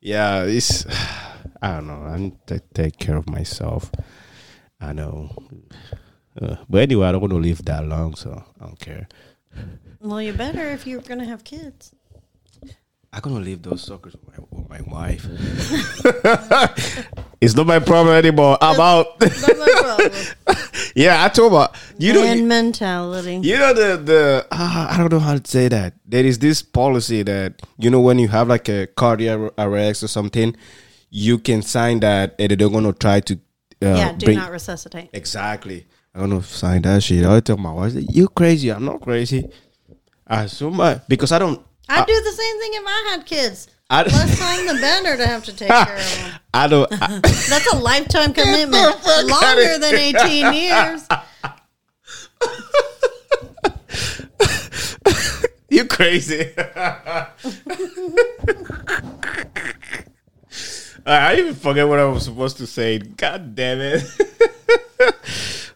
Speaker 2: yeah. It's *sighs* I don't know. I need to take care of myself. I know, uh, but anyway, I don't want to live that long, so I don't care.
Speaker 1: Well, you better if you're gonna have kids.
Speaker 2: I'm gonna leave those suckers with my, with my wife. *laughs* it's not my problem anymore. I'm out.
Speaker 1: Not my problem. *laughs*
Speaker 2: yeah, I told her. You know,
Speaker 1: Man
Speaker 2: you,
Speaker 1: mentality.
Speaker 2: you know the the uh, I don't know how to say that. There is this policy that you know when you have like a cardiac arrest or something, you can sign that, and they're gonna try to uh,
Speaker 1: yeah, do
Speaker 2: bring
Speaker 1: not resuscitate.
Speaker 2: exactly. I'm gonna sign that shit. I tell my wife, "You crazy? I'm not crazy." I assume I because I don't.
Speaker 1: I'd do the same thing if I had kids.
Speaker 2: I,
Speaker 1: Less time the better to have to take care of them. *laughs*
Speaker 2: I don't. I, *laughs*
Speaker 1: That's a lifetime commitment. Longer than 18 years. *laughs*
Speaker 2: You crazy. I even forget what I was supposed to say. God damn it.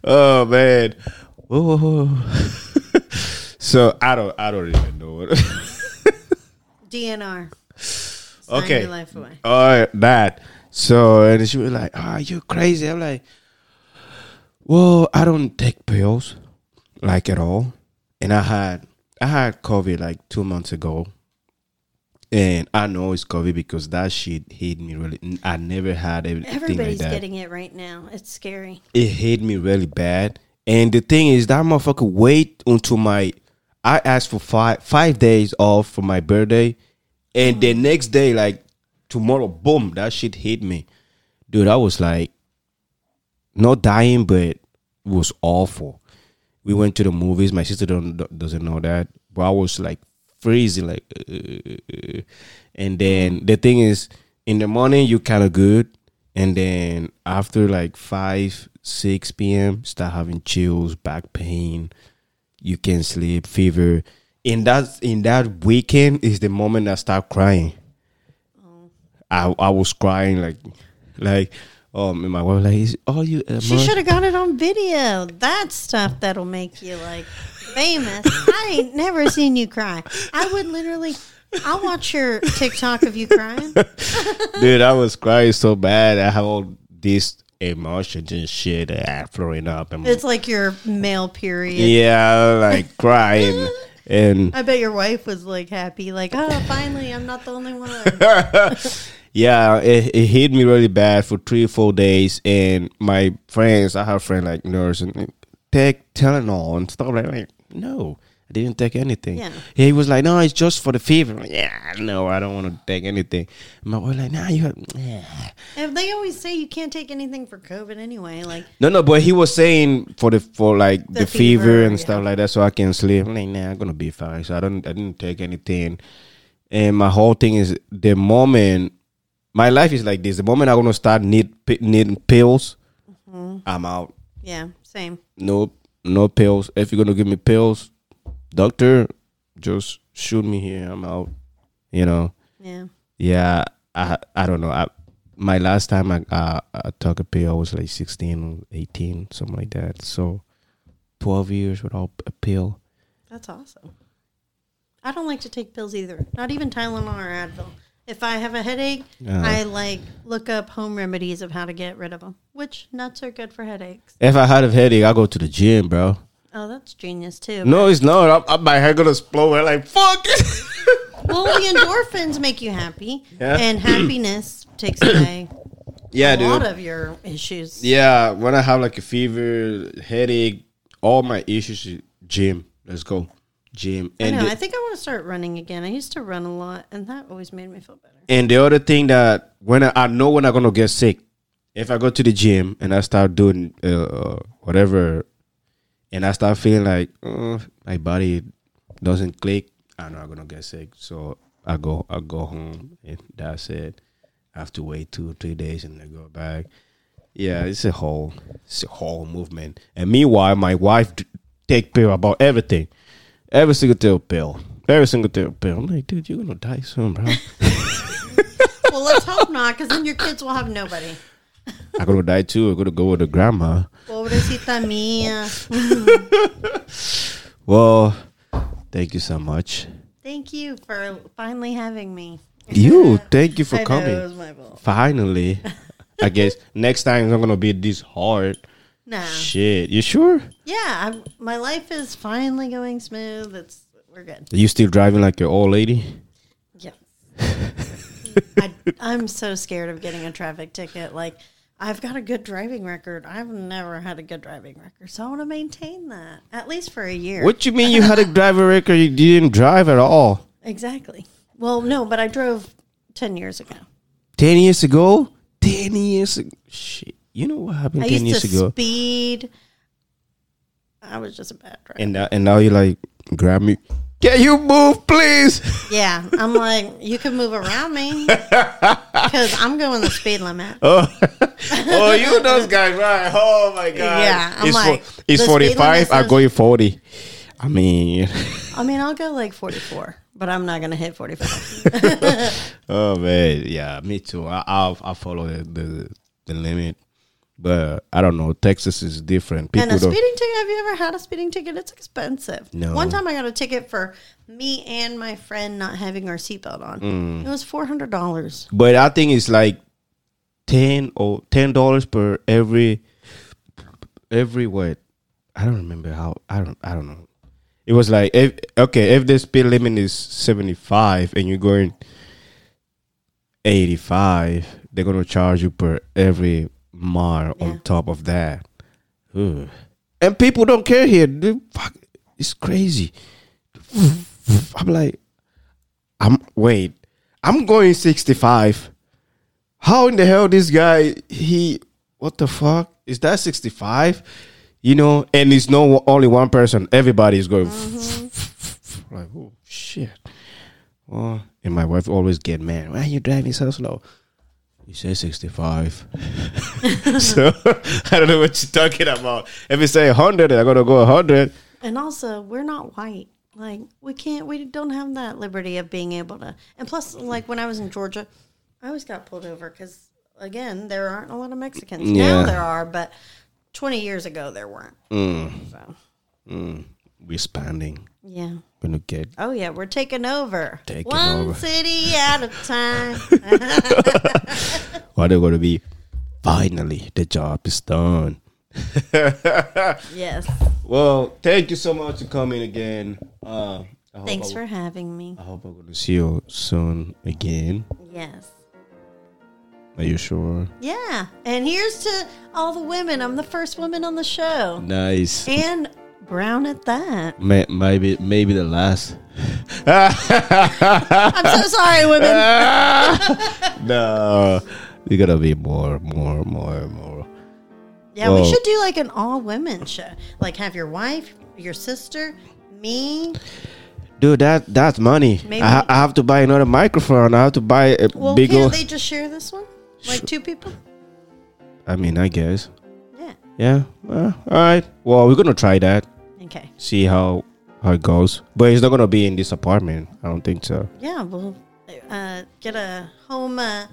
Speaker 2: oh man. Whoa. So I don't I don't even know what *laughs*
Speaker 1: DNR. Sign
Speaker 2: Okay.
Speaker 1: your life away.
Speaker 2: All right, that. So and she was like, "Ah, you crazy?" I'm like, "Well, I don't take pills, like at all." And I had I had COVID like two months ago, and I know it's COVID because that shit hit me really. I never had anything
Speaker 1: Everybody's
Speaker 2: like that.
Speaker 1: getting it right now. It's scary.
Speaker 2: it hit me really bad. And the thing is, that motherfucker wait until my. I asked for five five days off for my birthday, and the next day, like tomorrow, boom, that shit hit me, dude. I was like, not dying, but it was awful. We went to the movies. My sister don't doesn't know that, but I was like freezing, like, uh, uh, uh, uh. and then the thing is, in the morning you kind of good, and then after like five six p.m. start having chills, back pain, you can't sleep, fever. In that in that weekend is the moment I start crying. I I was crying like like um and my wife was like is all you uh,
Speaker 1: She should have got it on video. That stuff that'll make you like famous. I ain't never seen you cry. I would literally. I'll watch your TikTok of you crying. *laughs*
Speaker 2: dude I was crying so bad I have all these emotions and shit uh, flowing up and
Speaker 1: It's like your male period.
Speaker 2: yeah like *laughs* crying and
Speaker 1: I bet your wife was like happy, like, oh, finally, I'm not the only one. *laughs*
Speaker 2: yeah, it, it hit me really bad for three, or four days. And my friends, I have a friend like nurse and take Tylenol and stuff like that. No, I didn't take anything.
Speaker 1: Yeah.
Speaker 2: He was like, no, it's just for the fever. Like, yeah, no, I don't want to take anything. My wife like, nah, you. Have, yeah.
Speaker 1: And they always say you can't take anything for COVID anyway. Like,
Speaker 2: No, no, but he was saying for the for like the,
Speaker 1: The
Speaker 2: fever,
Speaker 1: fever,
Speaker 2: and
Speaker 1: yeah.
Speaker 2: stuff like that, so I can sleep. I'm like, nah, I'm gonna be fine. So I don't, I didn't take anything. And my whole thing is the moment my life is like this. The moment I'm gonna start need needing pills,
Speaker 1: Mm-hmm.
Speaker 2: I'm out.
Speaker 1: yeah, same.
Speaker 2: No, no pills. If you're gonna give me pills, doctor, just shoot me here. I'm out. You know.
Speaker 1: Yeah.
Speaker 2: Yeah, I I don't know. I, my last time I, uh, I took a pill I was like 16, 18, something like that. So 12 years without a pill.
Speaker 1: That's awesome. I don't like to take pills either. Not even Tylenol or Advil. If I have a headache,
Speaker 2: Yeah.
Speaker 1: I like look up home remedies of how to get rid of them. Which nuts are good for headaches.
Speaker 2: If I had a headache, I go to the gym, bro.
Speaker 1: Oh, that's genius too.
Speaker 2: No, it's not. I, I, my head gonna explode. I'm like, fuck it. *laughs*
Speaker 1: Well, the endorphins make you happy,
Speaker 2: Yeah.
Speaker 1: and *clears throat* happiness takes away
Speaker 2: yeah,
Speaker 1: a
Speaker 2: dude.
Speaker 1: lot of your issues.
Speaker 2: yeah, when I have like a fever, headache, all my issues, is gym. Let's go, gym.
Speaker 1: I know.
Speaker 2: the-
Speaker 1: I think I want to start running again. I used to run a lot, and that always made me feel better.
Speaker 2: And the other thing that when I, I know when I'm gonna get sick, if I go to the gym and I start doing uh, whatever, and I start feeling like uh, my body doesn't click, I know I'm gonna get sick. So I go I go home and that's it. I have to wait two three days and then go back. Yeah, it's a whole it's a whole movement. And meanwhile, my wife d- take pill about everything, every single pill pill, every single pill pill. I'm like, dude, you're gonna die soon, bro. *laughs*
Speaker 1: Well, let's hope not, because then your kids will have nobody.
Speaker 2: I'm gonna die too. I'm gonna go with the grandma.
Speaker 1: Pobrecita mía. *laughs*
Speaker 2: Well, thank you so much.
Speaker 1: Thank you for finally having me.
Speaker 2: You, thank you for
Speaker 1: I know,
Speaker 2: coming.
Speaker 1: it was my fault.
Speaker 2: Finally, *laughs* I guess next time it's not gonna be this hard.
Speaker 1: Nah.
Speaker 2: Shit, you sure?
Speaker 1: Yeah, I'm, my life is finally going smooth. It's we're good.
Speaker 2: Are you still driving like your old lady?
Speaker 1: Yeah. *laughs* I, I'm so scared of getting a traffic ticket. Like, I've got a good driving record. I've never had a good driving record, so I want to maintain that at least for a year.
Speaker 2: What do you mean you had a *laughs* driver record? You didn't drive at all.
Speaker 1: Exactly. Well, no, but I drove ten years ago.
Speaker 2: Ten years ago. Ten years. ago. Shit. You know what happened
Speaker 1: I
Speaker 2: ten
Speaker 1: used
Speaker 2: years
Speaker 1: to
Speaker 2: ago?
Speaker 1: speed. I was just a bad driver.
Speaker 2: And now, and now you like grab me. Can you move, please?
Speaker 1: yeah, I'm like, you can move around me *laughs* because I'm going the speed limit.
Speaker 2: Oh, *laughs* oh, you those guys, right? Oh my god!
Speaker 1: Yeah, I'm
Speaker 2: it's
Speaker 1: like,
Speaker 2: it's forty five. I'm
Speaker 1: says-
Speaker 2: going forty. I mean,
Speaker 1: I mean, I'll go like 44, but I'm not going to hit 45. *laughs*
Speaker 2: oh man, yeah, me too. I I'll, I'll follow the, the the limit, but I don't know. Texas is different. People
Speaker 1: and a speeding ticket, have you ever had a speeding ticket? It's expensive.
Speaker 2: No.
Speaker 1: One time I got a ticket for me and my friend not having our seatbelt on.
Speaker 2: Mm.
Speaker 1: It was $400.
Speaker 2: But I think it's like ten or ten dollars per every every what? I don't remember how. I don't. I don't know. It was like if okay if the speed limit is seventy five and you're going eighty five, they're gonna charge you per every mile
Speaker 1: Yeah.
Speaker 2: on top of that. Ugh. And people don't care here. Dude, fuck, it's crazy. I'm like, I'm wait. I'm going 65. How in the hell this guy he what the fuck? Is that 65? You know, and it's no only one person. Everybody is going like, oh shit. Oh, and my wife always get mad. Why are you driving so slow? You say 65. *laughs* so I don't know what you're talking about. If you say 100, I'm gonna go 100.
Speaker 1: And also, we're not white. Like, we can't, we don't have that liberty of being able to. And plus, like, when I was in Georgia, I always got pulled over because, again, there aren't a lot of Mexicans.
Speaker 2: Yeah.
Speaker 1: Now there are, but 20 years ago there weren't. So,
Speaker 2: Mm, we're expanding.
Speaker 1: yeah.
Speaker 2: Gonna get
Speaker 1: Oh, yeah, we're taking over.
Speaker 2: Taking
Speaker 1: One
Speaker 2: over.
Speaker 1: city at a time. *laughs*
Speaker 2: what they're gonna be. Finally, the job is done. *laughs*
Speaker 1: yes.
Speaker 2: Well, thank you so much for coming again. Uh,
Speaker 1: Thanks
Speaker 2: I,
Speaker 1: for having me.
Speaker 2: I hope I'm gonna see you soon again.
Speaker 1: Yes.
Speaker 2: Are you sure?
Speaker 1: Yeah. And here's to all the women. I'm the first woman on the show.
Speaker 2: Nice.
Speaker 1: And Brown at that.
Speaker 2: May, maybe maybe the last.
Speaker 1: I'm so sorry, women. *laughs*
Speaker 2: no, you gotta be more, more, more, more.
Speaker 1: Yeah, we should do like an all women show. Like have your wife, your sister, me.
Speaker 2: Dude, that that's money.
Speaker 1: Maybe-
Speaker 2: I, I have to buy another microphone. I have to buy a
Speaker 1: Well,
Speaker 2: big.
Speaker 1: can't
Speaker 2: old-
Speaker 1: they just share this one? Like two people?
Speaker 2: I mean, I guess. Yeah. Well, all right. Well, we're gonna try that.
Speaker 1: Okay.
Speaker 2: See how how it goes. But it's not gonna be in this apartment. I don't think so.
Speaker 1: Yeah, we'll uh, get a home uh,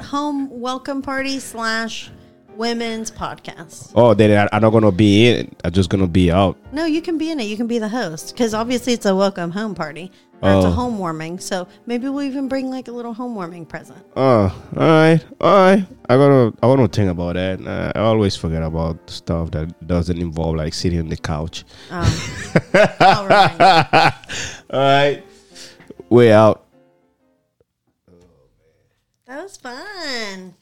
Speaker 1: home welcome party slash women's podcast.
Speaker 2: Oh, then I- I'm not gonna be in. I'm just gonna be out.
Speaker 1: No, you can be in it. You can be the host because obviously it's a welcome home party or it's a
Speaker 2: Oh.
Speaker 1: home warming. So maybe we'll even bring like a little home warming present.
Speaker 2: Oh, all right, all right. I gotta, I wanna think about that. Uh, I always forget about stuff that doesn't involve like sitting on the couch.
Speaker 1: Um, *laughs* I'll remind you.
Speaker 2: All right, way out.
Speaker 1: That was fun.